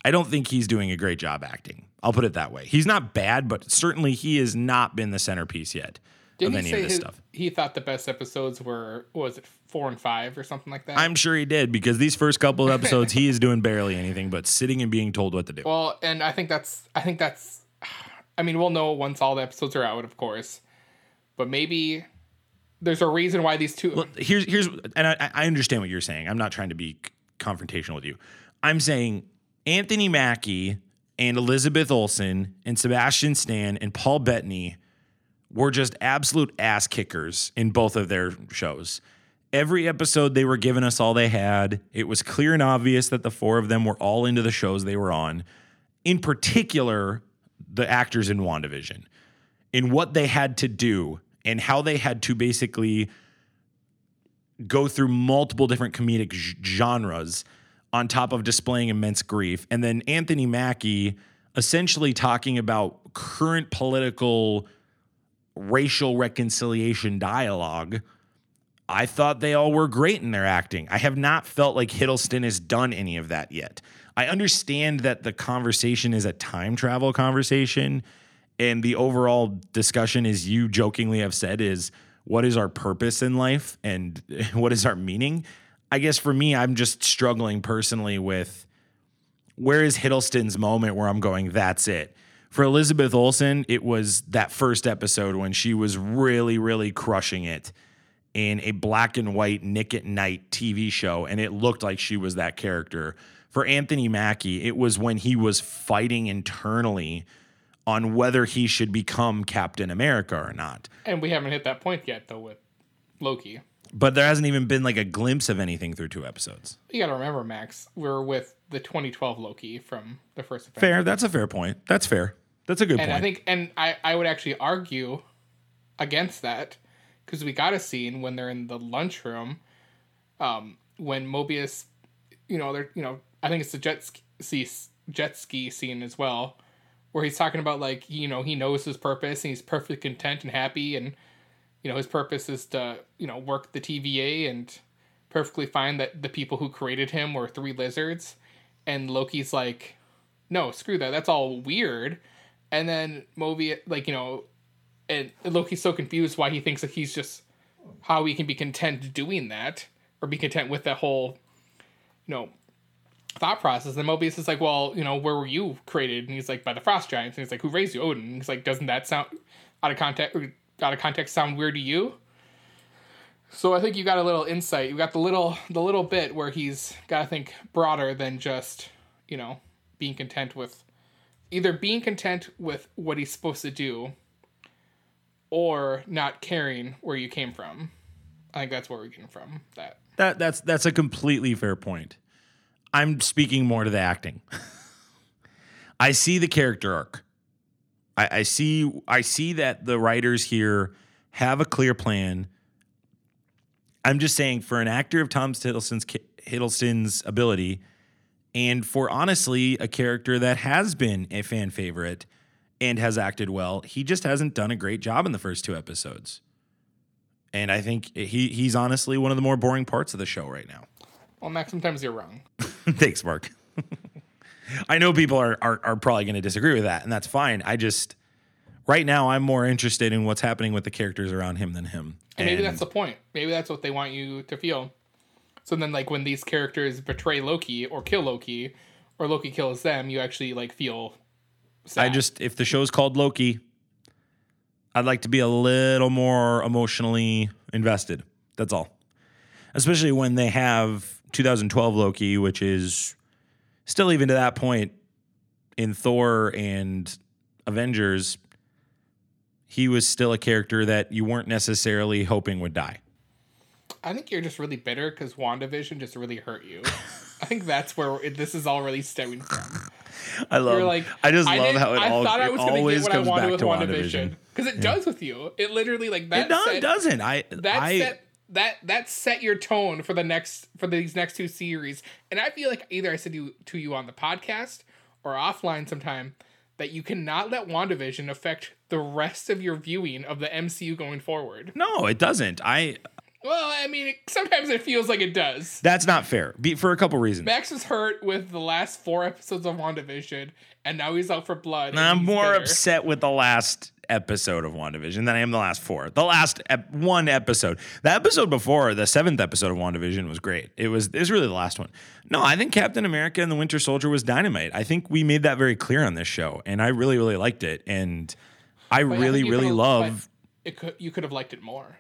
I don't think he's doing a great job acting. I'll put it that way. He's not bad, but certainly he has not been the centerpiece yet Didn't of he any say of this his, stuff. he thought the best episodes were was it four and five or something like that? I'm sure he did because these first couple of episodes, he is doing barely anything but sitting and being told what to do. well, and I think that's I think that's I mean we'll know once all the episodes are out, of course, but maybe there's a reason why these two. Well, here's here's and I, I understand what you're saying. I'm not trying to be confrontational with you. I'm saying Anthony Mackie and Elizabeth Olsen and Sebastian Stan and Paul Bettany were just absolute ass kickers in both of their shows. Every episode they were giving us all they had. It was clear and obvious that the four of them were all into the shows they were on. In particular, the actors in WandaVision, in what they had to do and how they had to basically go through multiple different comedic genres on top of displaying immense grief. And then Anthony Mackie essentially talking about current political racial reconciliation dialogue. I thought they all were great in their acting. I have not felt like Hiddleston has done any of that yet. I understand that the conversation is a time travel conversation, and the overall discussion, as you jokingly have said, is what is our purpose in life and what is our meaning. I guess for me, I'm just struggling personally with where is Hiddleston's moment where I'm going, that's it. For Elizabeth Olsen, it was that first episode when she was really, really crushing it in a black and white Nick at Nite TV show, and it looked like she was that character. For Anthony Mackie, it was when he was fighting internally on whether he should become Captain America or not. And we haven't hit that point yet, though, with Loki. But there hasn't even been like a glimpse of anything through two episodes. You got to remember, Max, we're with the 2012 Loki from the first Avengers. Fair. That's a fair point. That's fair. That's a good And point. I think, and I, I would actually argue against that because we got a scene when they're in the lunchroom, um, when Mobius, you know, they're, you know, I think it's the jet ski, jet ski scene as well, where he's talking about like, you know, he knows his purpose and he's perfectly content and happy and, you know, his purpose is to, you know, work the TVA and perfectly fine that the people who created him were three lizards. And Loki's like, no, screw that. That's all weird. And then Mobius, like, you know, and Loki's so confused why he thinks that he's just how he can be content doing that or be content with that whole, you know, thought process. And Mobius is like, well, you know, where were you created? And he's like, by the Frost Giants. And he's like, who raised you? Odin. And he's like, doesn't that sound out of context? Out of context, sound weird to you? So I think you got a little insight. You got the little the little bit where he's got to think broader than just you know being content with either being content with what he's supposed to do or not caring where you came from. I think that's where we're getting from that. That that's that's a completely fair point. I'm speaking more to the acting. I see the character arc. I, I see I see that the writers here have a clear plan. I'm just saying for an actor of Tom Hiddleston's Hiddleston's ability, and for honestly a character that has been a fan favorite and has acted well, he just hasn't done a great job in the first two episodes. And I think he he's honestly one of the more boring parts of the show right now. Well, Max, sometimes you're wrong. Thanks, Mark. I know people are are, are probably going to disagree with that, and that's fine. I just right now I'm more interested in what's happening with the characters around him than him. And maybe that's the point. Maybe that's what they want you to feel. So then, like when these characters betray Loki or kill Loki, or Loki kills them, you actually like feel. Sad. I just if the show's called Loki, I'd like to be a little more emotionally invested. That's all. Especially when they have 2012 Loki, which is still even to that point in Thor and Avengers, he was still a character that you weren't necessarily hoping would die. I think you're just really bitter because WandaVision just really hurt you. I think that's where it, this is all really stemming from. I love. You're like, I just I love how it I all thought I was gonna get always what I comes wanted back with to WandaVision because it does with you. It literally like that. It no, set, it doesn't. I That I set that that set your tone for the next for these next two series, and I feel like either I said you to you on the podcast or offline sometime that you cannot let WandaVision affect the rest of your viewing of the MCU going forward. no, it doesn't. I Well, I mean, it, sometimes it feels like it does. that's not fair. Be, for a couple reasons. Max was hurt with the last four episodes of WandaVision, and now he's out for blood. and I'm more bitter. upset with the last episode of WandaVision than I am the last four. The last ep- one episode. The episode before, the seventh episode of WandaVision was great. It was it was really the last one. No, I think Captain America and the Winter Soldier was dynamite. I think we made that very clear on this show, and I really, really liked it. And I But really, really love It could you could have liked it more.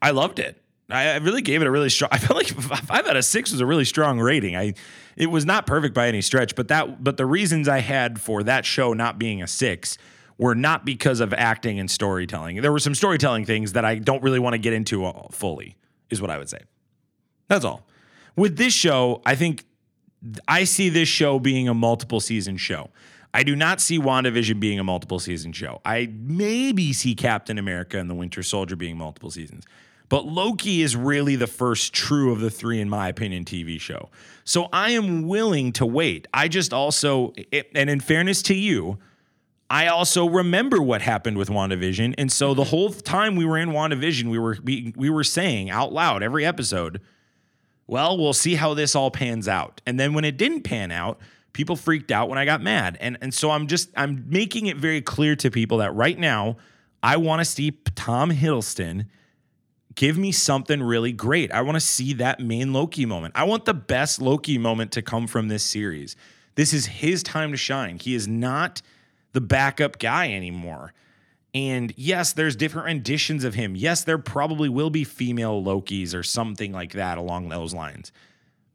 I loved it. I, really gave it a really strong. I felt like five out of six was a really strong rating. I, it was not perfect by any stretch, but that, but the reasons I had for that show not being a six were not because of acting and storytelling. There were some storytelling things that I don't really want to get into uh, fully. Is what I would say. That's all. With this show, I think I see this show being a multiple season show. I do not see WandaVision being a multiple season show. I maybe see Captain America and the Winter Soldier being multiple seasons. But Loki is really the first true of the three, in my opinion, TV show. So I am willing to wait. I just also, and in fairness to you, I also remember what happened with WandaVision. And so the mm-hmm. whole time we were in WandaVision, we were we, we were saying out loud every episode, well, we'll see how this all pans out. And then when it didn't pan out, people freaked out when I got mad. And and so I'm just I'm making it very clear to people that right now I want to see Tom Hiddleston give me something really great. I want to see that main Loki moment. I want the best Loki moment to come from this series. This is his time to shine. He is not the backup guy anymore. And yes, there's different renditions of him. Yes, there probably will be female Lokis or something like that along those lines.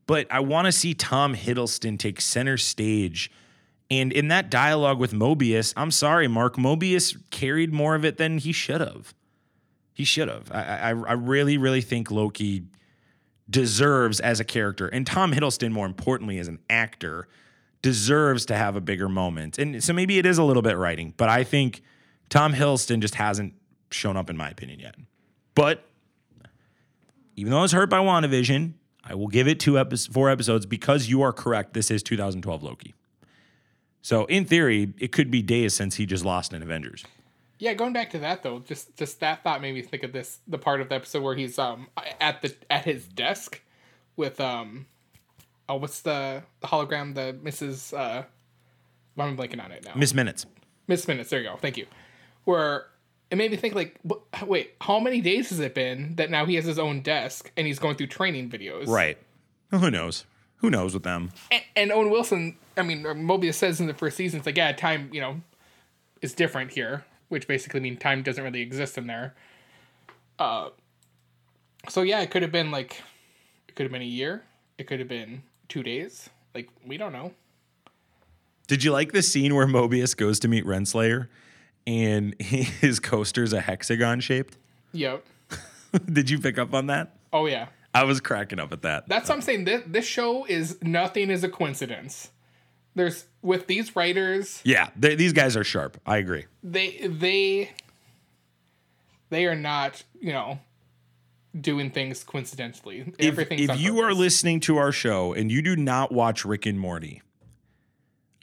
But I want to see Tom Hiddleston take center stage. And in that dialogue with Mobius, I'm sorry, Mark, Mobius carried more of it than he should have. He should have. I, I, I really, really think Loki deserves as a character, and Tom Hiddleston, more importantly, as an actor, deserves to have a bigger moment. And so maybe it is a little bit writing, but I think Tom Hiddleston just hasn't shown up in my opinion yet. But even though I was hurt by WandaVision, I will give it two episodes, four episodes because you are correct. This is 2012 Loki. So in theory, it could be days since he just lost in Avengers. Yeah, going back to that though, just just that thought made me think of this the part of the episode where he's um at the at his desk with um oh what's the, the hologram the Mrs. uh I'm blanking on it now. Miss Minutes. Miss Minutes, there you go. Thank you. Where it made me think like wh- wait, how many days has it been that now he has his own desk and he's going through training videos? Right. Who knows? Who knows with them? And, and Owen Wilson, I mean, Mobius says in the first season, it's like, yeah, time, you know, is different here, which basically mean time doesn't really exist in there. Uh, so yeah, it could have been like, it could have been a year. It could have been two days. Like we don't know. Did you like the scene where Mobius goes to meet Renslayer and his coaster's a hexagon shaped? Yep. Did you pick up on that? Oh yeah. I was cracking up at that. That's what I'm saying. This, this show is nothing is a coincidence. There's with these writers, Yeah, they- these guys are sharp. I agree. they they they are not, you know, doing things coincidentally. If, Everything's if you are listening to our show and you do not watch Rick and Morty,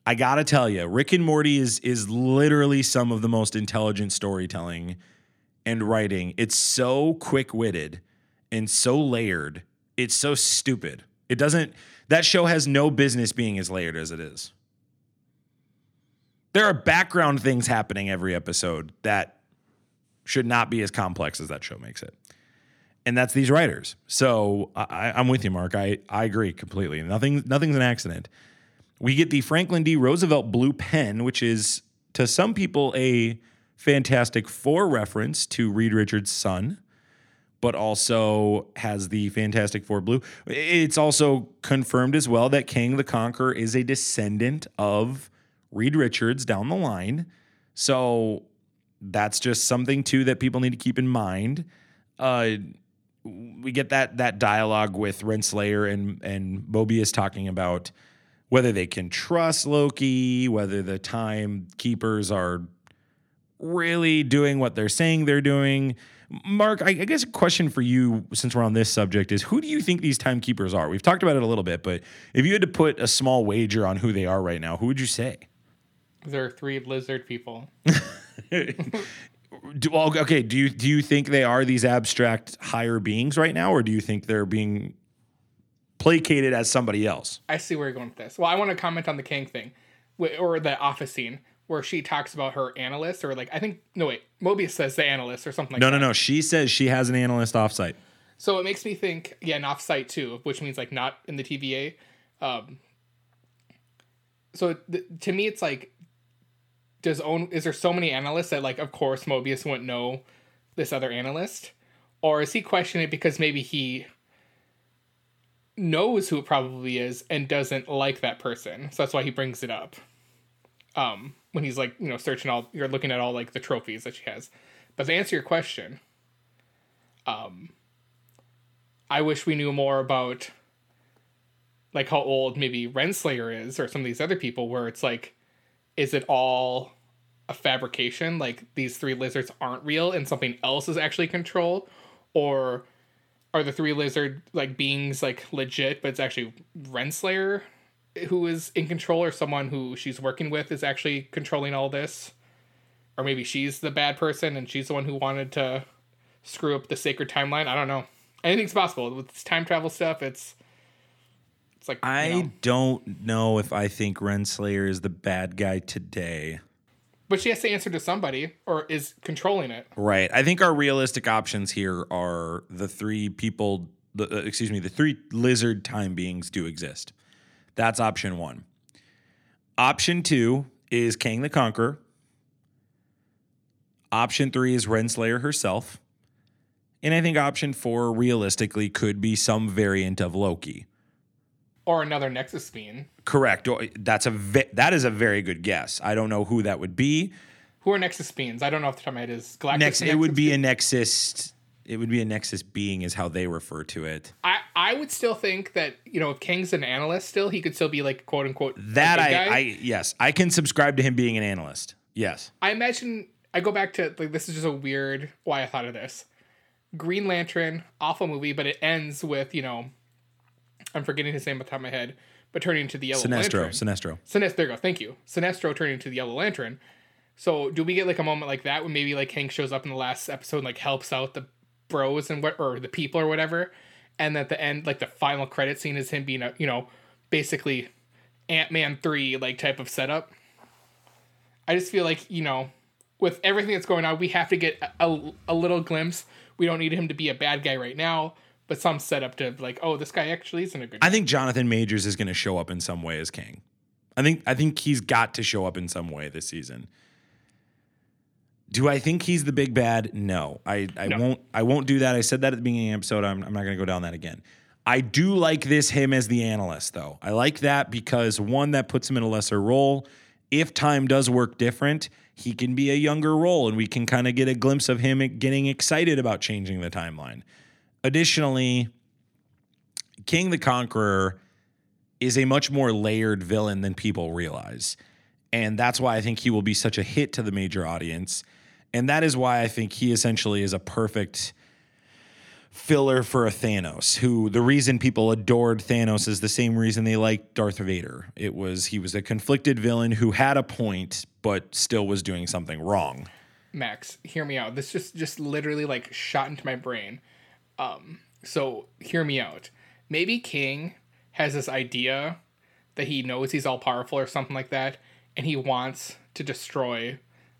I gotta tell you, Rick and Morty is is literally some of the most intelligent storytelling and writing. It's so quick witted and so layered. It's so stupid. It doesn't. That show has no business being as layered as it is. There are background things happening every episode that should not be as complex as that show makes it and that's these writers. So I, I'm with you, Mark. I, I agree completely. Nothing nothing's an accident. We get the Franklin D. Roosevelt blue pen, which is to some people a Fantastic Four reference to Reed Richards' son, but also has the Fantastic Four blue. It's also confirmed as well that Kang the Conqueror is a descendant of Reed Richards down the line. So that's just something too that people need to keep in mind. Uh, we get that that dialogue with Renslayer and and Mobius talking about whether they can trust Loki, whether the timekeepers are really doing what they're saying they're doing. Mark, I, I guess a question for you, since we're on this subject, is who do you think these timekeepers are? We've talked about it a little bit, but if you had to put a small wager on who they are right now, who would you say? there are three lizard people. Do, well, okay. Do you do you think they are these abstract higher beings right now, or do you think they're being placated as somebody else? I see where you're going with this. Well, I want to comment on the Kang thing, or the office scene where she talks about her analyst, or like I think no wait, Mobius says the analyst or something like No, that. no, no. She says she has an analyst offsite. So it makes me think, yeah, an offsite too, which means like not in the TVA. Um, so th- to me, it's like, does own is there so many analysts that like, of course, Mobius wouldn't know this other analyst, or is he questioning it because maybe he knows who it probably is and doesn't like that person, so that's why he brings it up. Um, when he's like, you know, searching all, you're looking at all like the trophies that she has. But to answer your question, um I wish we knew more about like how old maybe Renslayer is or some of these other people where it's like is it all a fabrication? Like these three lizards aren't real and something else is actually control or are the three lizard like beings like legit but it's actually Renslayer who is in control or someone who she's working with is actually controlling all this or maybe she's the bad person and she's the one who wanted to screw up the sacred timeline. I don't know. Anything's possible with this time travel stuff. It's it's like I you know. don't know if I think Renslayer is the bad guy today. but she has to answer to somebody or is controlling it. Right. I think our realistic options here are the three people, the, uh, excuse me, the three lizard time beings do exist. That's option one. Option two is Kang the Conqueror. Option three is Renslayer herself. And I think option four, realistically, could be some variant of Loki. Or another Nexus being. Correct. Oh, that's a ve- that is a very good guess. I don't know who that would be. Who are Nexus beings? I don't know off the top of my head. Is Galactus Next, a it would be a Nexus. It would be a Nexus being, is how they refer to it. I, I would still think that, you know, if Kang's an analyst still, he could still be like quote unquote That I, guy. I yes, I can subscribe to him being an analyst. Yes. I imagine I go back to like this is just a weird why I thought of this. Green Lantern, awful movie, but it ends with, you know, I'm forgetting his name off the top of my head, but turning into the Yellow Sinestro. Lantern. Sinestro. Sinestro, there you go. Thank you. Sinestro turning into the Yellow Lantern. So do we get like a moment like that when maybe like Kang shows up in the last episode and like helps out the bros and what or the people or whatever, and at the end like the final credit scene is him being a you know basically Ant Man three like type of setup. I just feel like you know with everything that's going on, we have to get a, a, a little glimpse. We don't need him to be a bad guy right now, but some setup to like, oh, this guy actually isn't a good. I think Jonathan Majors is going to show up in some way as Kang. I think I think he's got to show up in some way this season. Do I think he's the big bad? No, I, I No. won't. I won't do that. I said that at the beginning of the episode. I'm, I'm not going to go down that again. I do like this him as the analyst though. I like that because one that puts him in a lesser role. If time does work different, he can be a younger role, and we can kind of get a glimpse of him getting excited about changing the timeline. Additionally, Kang the Conqueror is a much more layered villain than people realize. And that's why I think he will be such a hit to the major audience. And that is why I think he essentially is a perfect filler for a Thanos, who the reason people adored Thanos is the same reason they liked Darth Vader. It was he was a conflicted villain who had a point, but still was doing something wrong. Max, hear me out. This just just literally like shot into my brain. Um, so hear me out. Maybe Kang has this idea that he knows he's all powerful or something like that, and he wants to destroy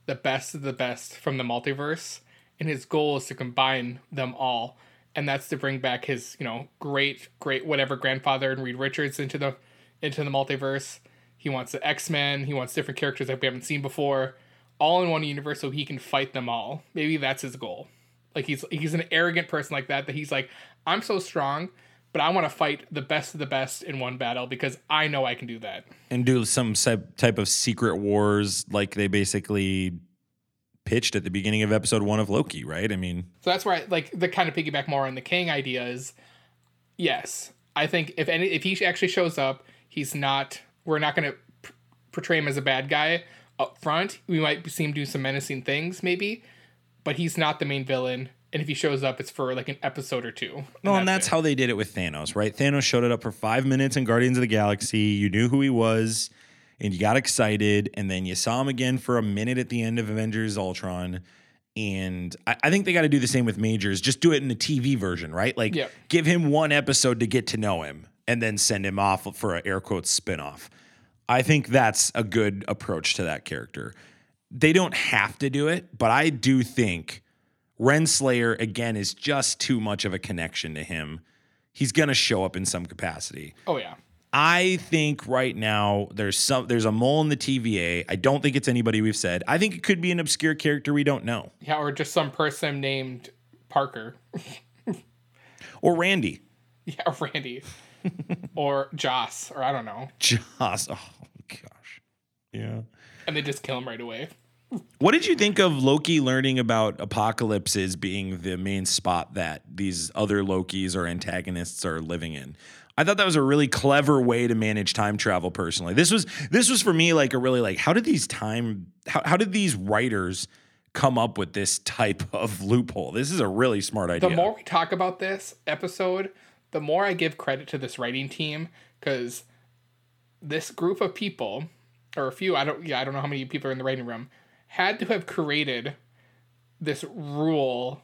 the best of the best from the multiverse, and his goal is to combine them all, and that's to bring back his you know great great whatever grandfather and Reed Richards into the into the multiverse. He wants the X Men. He wants different characters that we haven't seen before, all in one universe, so he can fight them all. Maybe that's his goal. Like he's he's an arrogant person like that. That he's like, I'm so strong, but I want to fight the best of the best in one battle because I know I can do that. And do some type of secret wars like they basically pitched at the beginning of episode one of Loki, right? I mean, So that's where I like the kind of piggyback more on the Kang idea is yes, I think if any if he actually shows up, he's not we're not going to p- portray him as a bad guy up front. We might see him do some menacing things maybe, but he's not the main villain. And if he shows up, it's for like an episode or two. no, and that's it. how they did it with Thanos, right? Thanos showed it up for five minutes in Guardians of the Galaxy. You knew who he was, and you got excited, and then you saw him again for a minute at the end of Avengers Ultron. And I, I think they got to do the same with Majors. Just do it in the TV version, right? Like, Yep. give him one episode to get to know him, and then send him off for a air quotes spinoff. I think that's a good approach to that character. They don't have to do it, but I do think Renslayer again is just too much of a connection to him. He's gonna show up in some capacity. Oh yeah. I think right now there's some there's a mole in the TVA. I don't think it's anybody we've said. I think it could be an obscure character we don't know. Yeah, or just some person named Parker. Or Randy. Yeah, or Randy. or Joss, or I don't know. Joss. Oh gosh. Yeah. And they just kill him right away. What did you think of Loki learning about apocalypses being the main spot that these other Lokis or antagonists are living in? I thought that was a really clever way to manage time travel personally. This was this was for me like a really like how did these time how, how did these writers come up with this type of loophole? This is a really smart idea. The more we talk about this episode, the more I give credit to this writing team because this group of people, or a few, I don't, yeah, I don't know how many people are in the writing room, had to have created this rule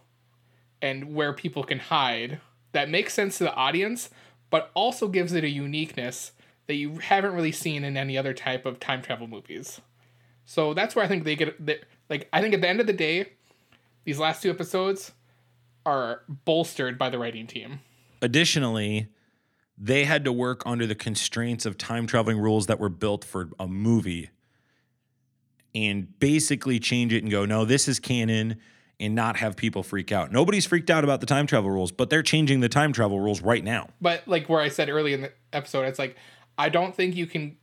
and where people can hide that makes sense to the audience, but also gives it a uniqueness that you haven't really seen in any other type of time travel movies. So that's where I think they get they, like I think at the end of the day, these last two episodes are bolstered by the writing team. Additionally, they had to work under the constraints of time traveling rules that were built for a movie and basically change it and go, no, this is canon and not have people freak out. Nobody's freaked out about the time travel rules, but they're changing the time travel rules right now. But like where I said early in the episode, it's like I don't think you can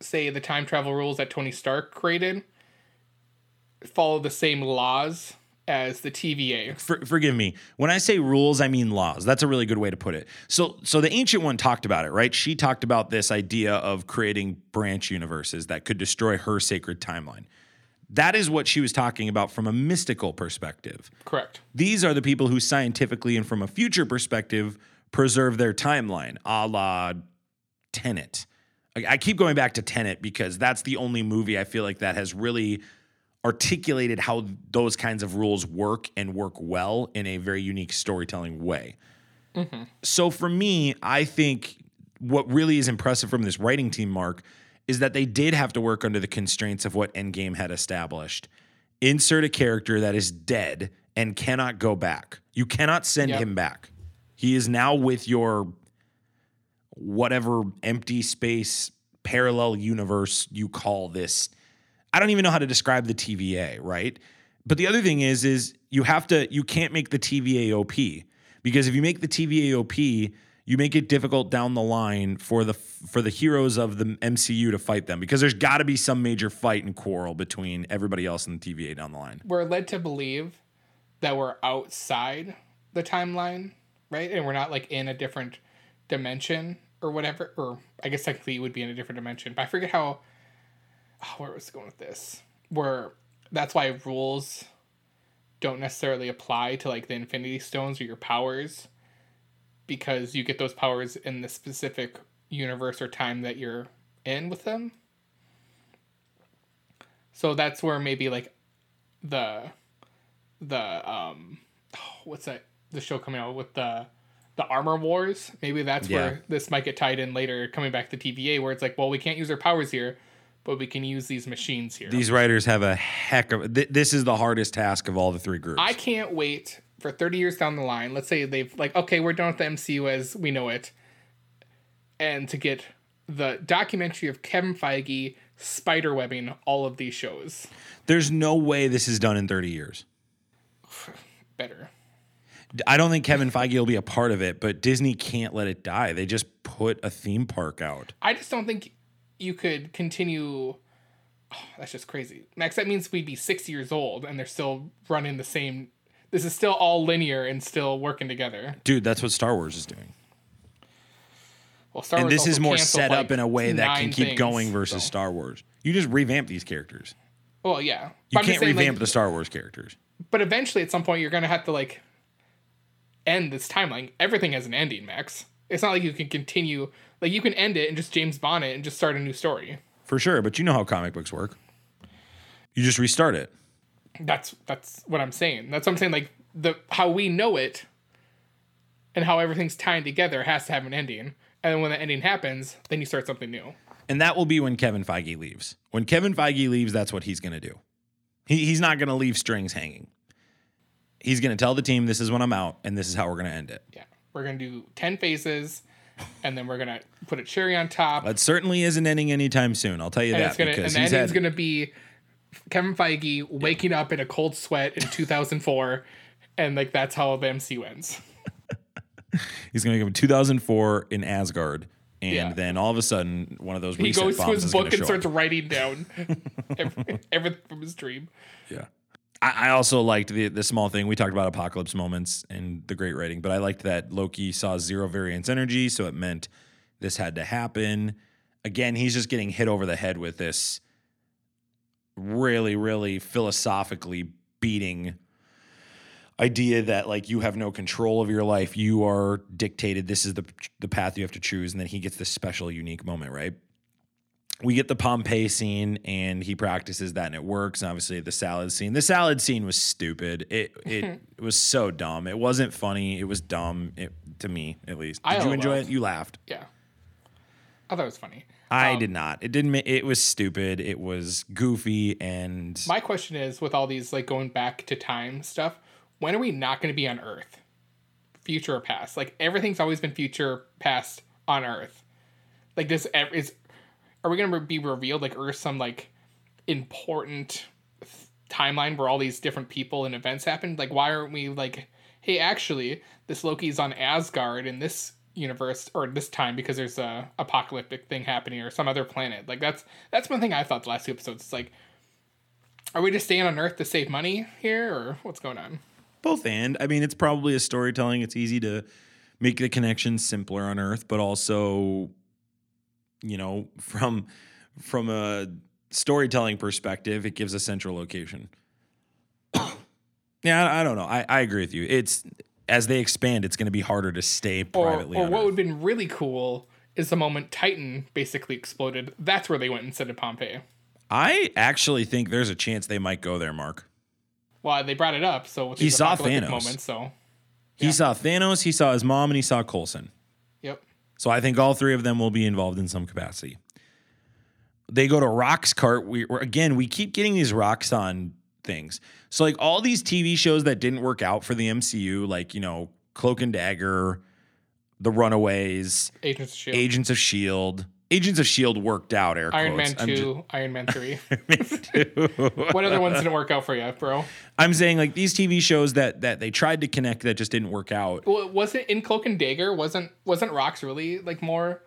say the time travel rules that Tony Stark created follow the same laws as the TVA. For, forgive me. When I say rules, I mean laws. That's a really good way to put it. So, so the ancient one talked about it, right? She talked about this idea of creating branch universes that could destroy her sacred timeline. That is what she was talking about from a mystical perspective. Correct. These are the people who scientifically and from a future perspective preserve their timeline, a la Tenet. I, I keep going back to Tenet because that's the only movie I feel like that has really articulated how those kinds of rules work and work well in a very unique storytelling way. Mm-hmm. So for me, I think what really is impressive from this writing team, Mark, is that they did have to work under the constraints of what Endgame had established. Insert a character that is dead and cannot go back. You cannot send Yep. him back. He is now with your whatever empty space parallel universe you call this. I don't even know how to describe the TVA, right? But the other thing is is you have to you can't make the TVA OP because if you make the TVA OP, you make it difficult down the line for the for the heroes of the MCU to fight them because there's got to be some major fight and quarrel between everybody else in the TVA down the line. We're led to believe that we're outside the timeline, right? And we're not like in a different dimension or whatever. Or I guess technically it would be in a different dimension. But I forget how where was I going with this? Where that's why rules don't necessarily apply to like the Infinity Stones or your powers because you get those powers in the specific universe or time that you're in with them. So that's where maybe like the the um oh, what's that the show coming out with the the armor wars maybe that's Yeah. where this might get tied in later coming back to TVA where it's like well we can't use our powers here but we can use these machines here These writers have a heck of th- this is the hardest task of all the three groups. I can't wait for 30 years down the line. Let's say they've like, okay, we're done with the MCU as we know it, and to get the documentary of Kevin Feige spiderwebbing all of these shows There's no way this is done in 30 years. better. I don't think Kevin Feige will be a part of it, but Disney can't let it die. They just put a theme park out. I just don't think you could continue. Oh, that's just crazy. Max, that means we'd be 60 years old and they're still running the same. This is still all linear and still working together. Dude, that's what Star Wars is doing. Well, Star and Wars this is more set up like, in a way that can keep things, going versus so- Star Wars. You just revamp these characters. Well, yeah. You But can't saying, like, revamp the Star Wars characters. but eventually at some point you're gonna have to like end this timeline everything has an ending max it's not like you can continue like you can end it and just james bond it and just start a new story For sure, but you know how comic books work. You just restart it. that's that's what i'm saying that's what i'm saying like the how we know it and how everything's tying together has to have an ending and then when the ending happens then you start something new And that will be when Kevin Feige leaves. When Kevin Feige leaves, that's what he's going to do. He, he's not going to leave strings hanging. He's going to tell the team, this is when I'm out, and this is how we're going to end it. yeah we're gonna do 10 phases and then we're gonna put a cherry on top That certainly isn't ending anytime soon. I'll tell you and that it's gonna and because the he's ending's had, gonna be Kevin Feige waking up in a cold sweat in 2004, and like that's how the MCU ends. he's going to go 2004 in Asgard, and Yeah. then all of a sudden, one of those He goes to his book and starts up. writing down every, everything from his dream. Yeah. I, I also liked the the small thing. We talked about apocalypse moments and the great writing, but I liked that Loki saw zero variance energy, so it meant this had to happen. Again, he's just getting hit over the head with this really, really philosophically beating idea that like you have no control of your life. You are dictated. This is the the path you have to choose, and then he gets this special, unique moment, right? We get the Pompeii scene and he practices that and it works. And obviously the salad scene. The salad scene was stupid. It it, it was so dumb. It wasn't funny. It was dumb. It, to me, at least. Did I you enjoy laughed. it? You laughed. Yeah. I thought it was funny. I Um, did not. It didn't. It was stupid. It was goofy and My question is with all these like going back to time stuff, when are we not going to be on Earth? Future or past? Like everything's always been future, past on Earth. Like this ev- is are we to be revealed like Earth some like important timeline where all these different people and events happen? Like why aren't we like hey, actually this Loki's on Asgard in this universe or this time because there's a apocalyptic thing happening or some other planet. Like that's that's one thing I thought the last two episodes. It's like are we just staying on Earth to save money here, or what's going on? both and. I mean, it's probably a storytelling. It's easy to make the connection simpler on Earth, but also, you know, from from a storytelling perspective, it gives a central location. yeah, I, I don't know. I, I agree with you. It's as they expand, it's going to be harder to stay privately. or on what Earth. would have been really cool is the moment Titan basically exploded. That's where they went instead of Pompeii. I actually think there's a chance they might go there, Mark. Well, they brought it up, so He saw Thanos. moments. So, He saw Thanos, he saw his mom, and he saw Coulson. So I think all three of them will be involved in some capacity. They go to Roxxcart. we're, again, we keep getting these Roxxon things. So like all these TV shows that didn't work out for the MCU, like you know, Cloak and Dagger, The Runaways, Agents of Shield, Agents of Shield. Agents of Shield worked out. Air Iron Man quotes. I'm two, Iron Man three. what other ones didn't work out for you, bro? I'm saying like these TV shows that that they tried to connect that just didn't work out. Well, was it in Cloak and Dagger? Wasn't wasn't Rocks really like more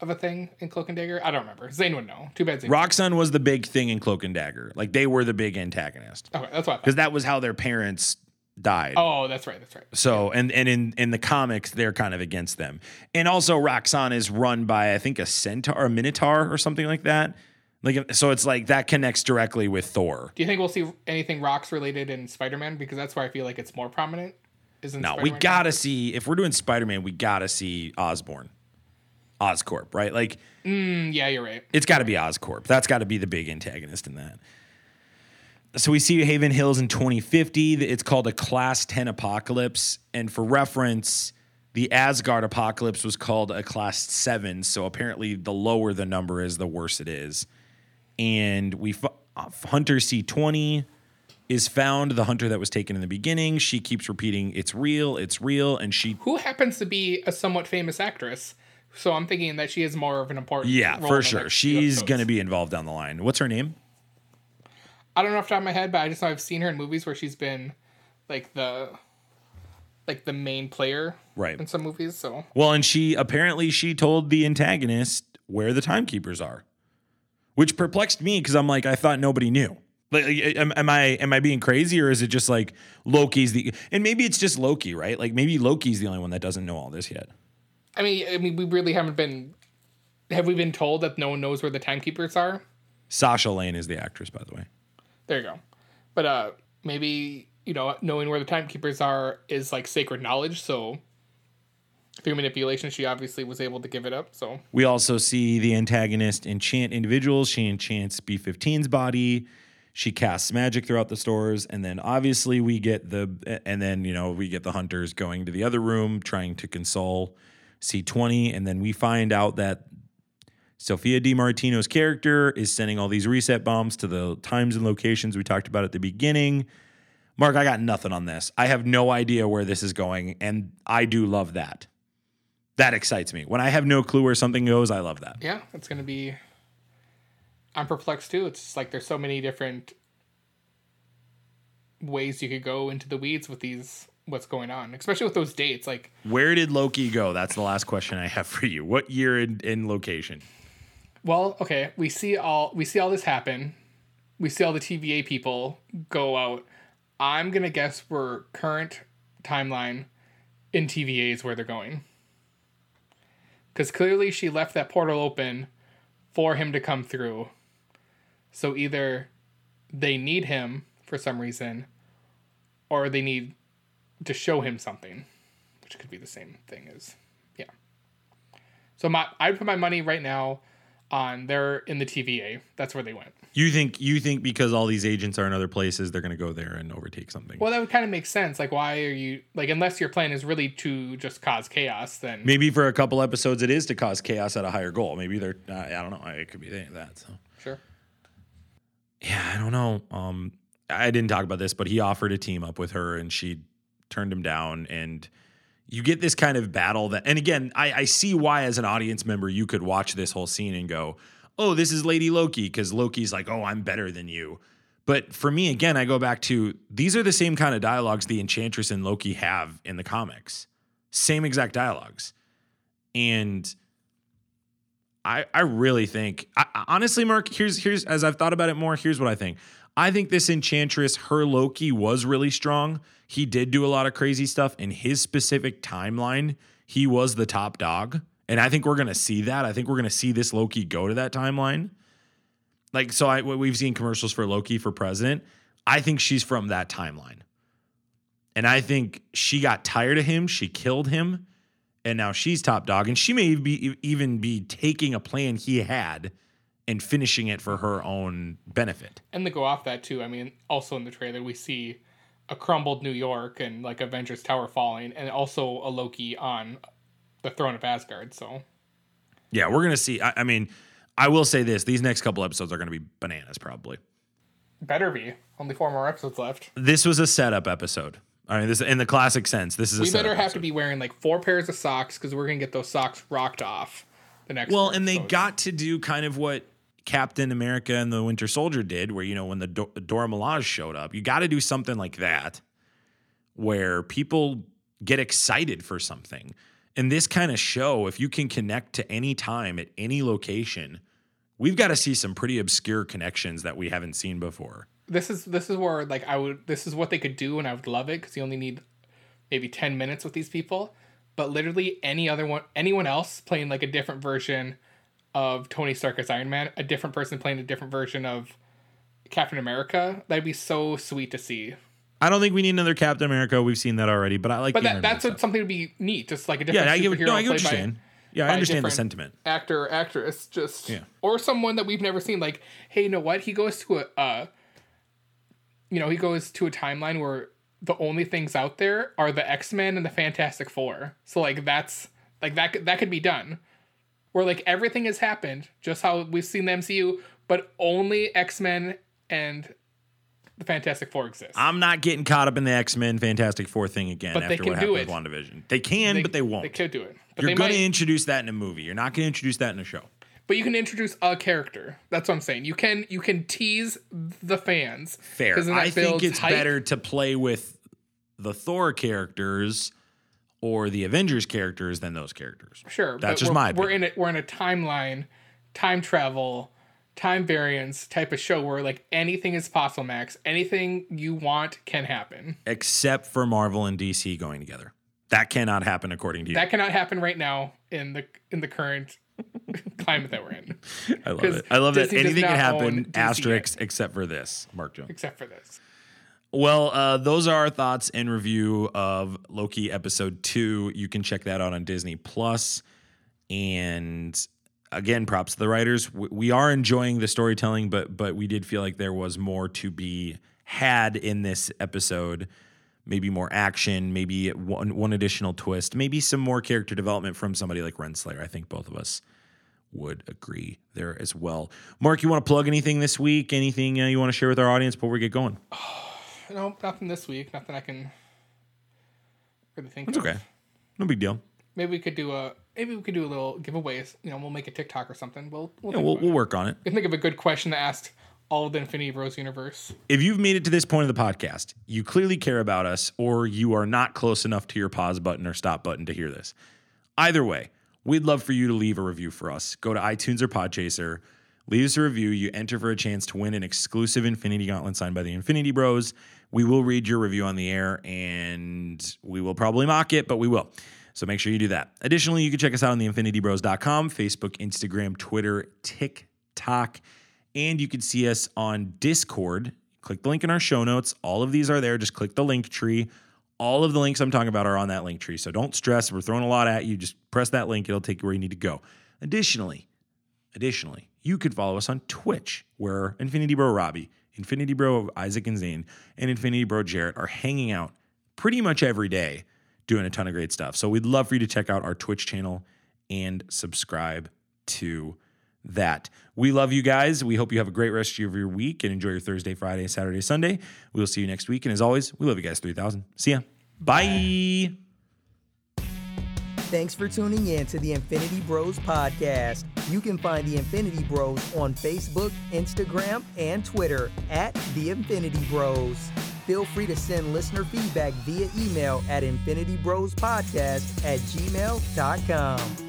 of a thing in Cloak and Dagger? I don't remember. Zane would know. Too bad Zane. Roxxon was the big thing in Cloak and Dagger. Like they were the big antagonist okay, that's why. Because that was how their parents died. Oh, that's right. That's right. So and and in in the comics they're kind of against them. And also Roxxon is run by I think a centaur or a minotaur or something like that. Like so it's like that connects directly with Thor. Do you think we'll see anything rocks related in Spider Man? Because that's where I feel like it's more prominent. Is in No, we Spider-Man got to see if we're doing Spider-Man, we got to see Osborn. Oscorp, right? Like Mm, yeah, you're right. it's got to be Oscorp. That's got to be the big antagonist in that. So we see Haven Hills in 2050. It's called a Class 10 apocalypse, and for reference, the Asgard apocalypse was called a Class 7. So apparently, the lower the number is, the worse it is. And we f- uh, Hunter C20 is found, the hunter that was taken in the beginning. She keeps repeating, "It's real, it's real," and she Who happens to be a somewhat famous actress? So I'm thinking that she is more of an important. yeah, for sure, she's going to be involved down the line. What's her name? I don't know off the top of my head, but I just know I've seen her in movies where she's been like the like the main player Right. in some movies. So Well, and she apparently she told the antagonist where the timekeepers are, which perplexed me because I'm like, I thought nobody knew. Like, am, am I am I being crazy or is it just like Loki's the and maybe it's just Loki, right? Like maybe Loki's the only one that doesn't know all this yet. I mean, I mean, we really haven't been. Have we been told that no one knows where the timekeepers are? Sasha Lane is the actress, by the way. There you go. But uh maybe, you know, knowing where the timekeepers are is like sacred knowledge, so through manipulation she obviously was able to give it up. So We also see the antagonist enchant individuals. She enchants B15's body. She casts magic throughout the stores, and then obviously we get the and then you know we get the hunters going to the other room trying to console C20, and then we find out that Sophia Di Martino's character is sending all these reset bombs to the times and locations we talked about at the beginning. Mark, I got nothing on this. I have no idea where this is going, and I do love that. That excites me. When I have no clue where something goes, I love that. yeah, it's gonna be I'm perplexed too. It's just like there's so many different ways you could go into the weeds with these what's going on, especially with those dates. Like Where did Loki go? That's the last question I have for you. What year and, and location? Well, okay, we see all we see all this happen. We see all the TVA people go out. I'm gonna guess we're current timeline in TVA is where they're going. Because clearly she left that portal open for him to come through. So either they need him for some reason, or they need to show him something, which could be the same thing as yeah. So my I'd put my money right now on they're in the TVA. That's where they went. You think you think because all these agents are in other places, they're going to go there and overtake something? Well, that would kind of make sense. Like, why are you like unless your plan is really to just cause chaos? Then Maybe for a couple episodes, it is to cause chaos at a higher goal. Maybe they're uh, I don't know. It could be that. So sure. yeah, I don't know. Um, I didn't talk about this, but he offered a team up with her, and she turned him down. And you get this kind of battle that, and again, I, I see why as an audience member you could watch this whole scene and go, "Oh, this is Lady Loki," because Loki's like, "Oh, I'm better than you." But for me, again, I go back to these are the same kind of dialogues the Enchantress and Loki have in the comics, same exact dialogues, and. I, I really think I, honestly, Mark. Here's here's as I've thought about it more. Here's what I think. I think this Enchantress, her Loki was really strong. He did do a lot of crazy stuff in his specific timeline. He was the top dog, and I think we're gonna see that. I think we're gonna see this Loki go to that timeline. Like so, I we've seen commercials for Loki for president. I think she's from that timeline, and I think she got tired of him. She killed him and now she's top dog, and she may be even be taking a plan he had and finishing it for her own benefit. And to go off that too, I mean, also in the trailer we see a crumbled New York and like Avengers Tower falling, and also a Loki on the throne of Asgard. So Yeah, we're gonna see. I, I mean, I will say this: these next couple episodes are gonna be bananas, probably. better be. Only four more episodes left. This was a setup episode. I mean, this in the classic sense. This is a We better have episode. to be wearing like four pairs of socks because we're gonna get those socks rocked off the next. Well, and they got to do kind of what Captain America and the Winter Soldier did, where you know when the Do- Dora Milaje showed up, you got to do something like that, where people get excited for something. And this kind of show, if you can connect to any time at any location, we've got to see some pretty obscure connections that we haven't seen before. this is this is where like I would this is what they could do and I would love it because you only need maybe 10 minutes with these people but literally any other one anyone else playing like a different version of Tony Stark as Iron Man a different person playing a different version of Captain America that'd be so sweet to see I don't think we need another Captain America. We've seen that already, but I like. but that, that's what, something to be neat just like a different yeah. I get, no, I get what you're saying. Yeah, I understand the sentiment. actor or actress just Yeah. or someone that we've never seen like hey you know what he goes to a uh you know he goes to a timeline where the only things out there are the x-men and the fantastic four so like that's like that that could be done where like everything has happened just how we've seen the mcu but only x-men and the fantastic four exist I'm not getting caught up in the X Men Fantastic Four thing again But they after can what do happened it. with WandaVision. They can, but they won't. they could do it but You're going might to introduce that in a movie. You're not going to introduce that in a show. But you can introduce a character. That's what I'm saying. You can you can tease the fans. Fair. I think it's hype. better to play with the Thor characters or the Avengers characters than those characters. Sure, That's just we're, my We're in a we're in a timeline, time travel, time variance type of show where like anything is possible. Max, anything you want can happen. Except for Marvel and DC going together. That cannot happen according to you. That cannot happen right now in the in the current climate that we're in, I love it. I love that anything can happen, asterisk, except for this. Mark Jones. except for this. Well, uh, those are our thoughts and review of Loki episode two. You can check that out on Disney Plus. And again, props to the writers. We, we are enjoying the storytelling, but but we did feel like there was more to be had in this episode. Maybe more action, maybe one one additional twist, maybe some more character development from somebody like Renslayer. I think both of us would agree there as well. Mark, you want to plug anything this week? Anything uh, you want to share with our audience before we get going? No, nothing this week. Nothing I can really think. It's of. okay. No big deal. Maybe we could do a maybe we could do a little giveaways. You know, we'll make a TikTok or something. We'll we'll, Yeah, we'll, we'll work on it. I think of a good question to ask all of the Infinity Bros universe. If you've made it to this point of the podcast, you clearly care about us, or you are not close enough to your pause button or stop button to hear this. Either way, we'd love for you to leave a review for us. Go to iTunes or Podchaser, leave us a review. You enter for a chance to win an exclusive Infinity Gauntlet signed by the Infinity Bros. We will read your review on the air and we will probably mock it, but we will. So make sure you do that. Additionally, you can check us out on the infinitybros.com, Facebook, Instagram, Twitter, TikTok, and you can see us on Discord. Click the link in our show notes. All of these are there. Just click the link tree. All of the links I'm talking about are on that link tree. So don't stress. We're throwing a lot at you. Just press that link. It'll take you where you need to go. Additionally, Additionally, you could follow us on Twitch, where Infinity Bro Robbie, Infinity Bro Isaac and Zane, and Infinity Bro Jarrett are hanging out pretty much every day doing a ton of great stuff. So we'd love for you to check out our Twitch channel and subscribe to that. We love you guys. We hope you have a great rest of your week and enjoy your Thursday, Friday, Saturday, Sunday. We'll see you next week. And as always, we love you guys 3000. See ya. Bye. Thanks for tuning in to the Infinity Bros podcast. You can find the Infinity Bros on Facebook, Instagram, and Twitter at the Infinity Bros. Feel free to send listener feedback via email at infinitybrospodcast at gmail.com.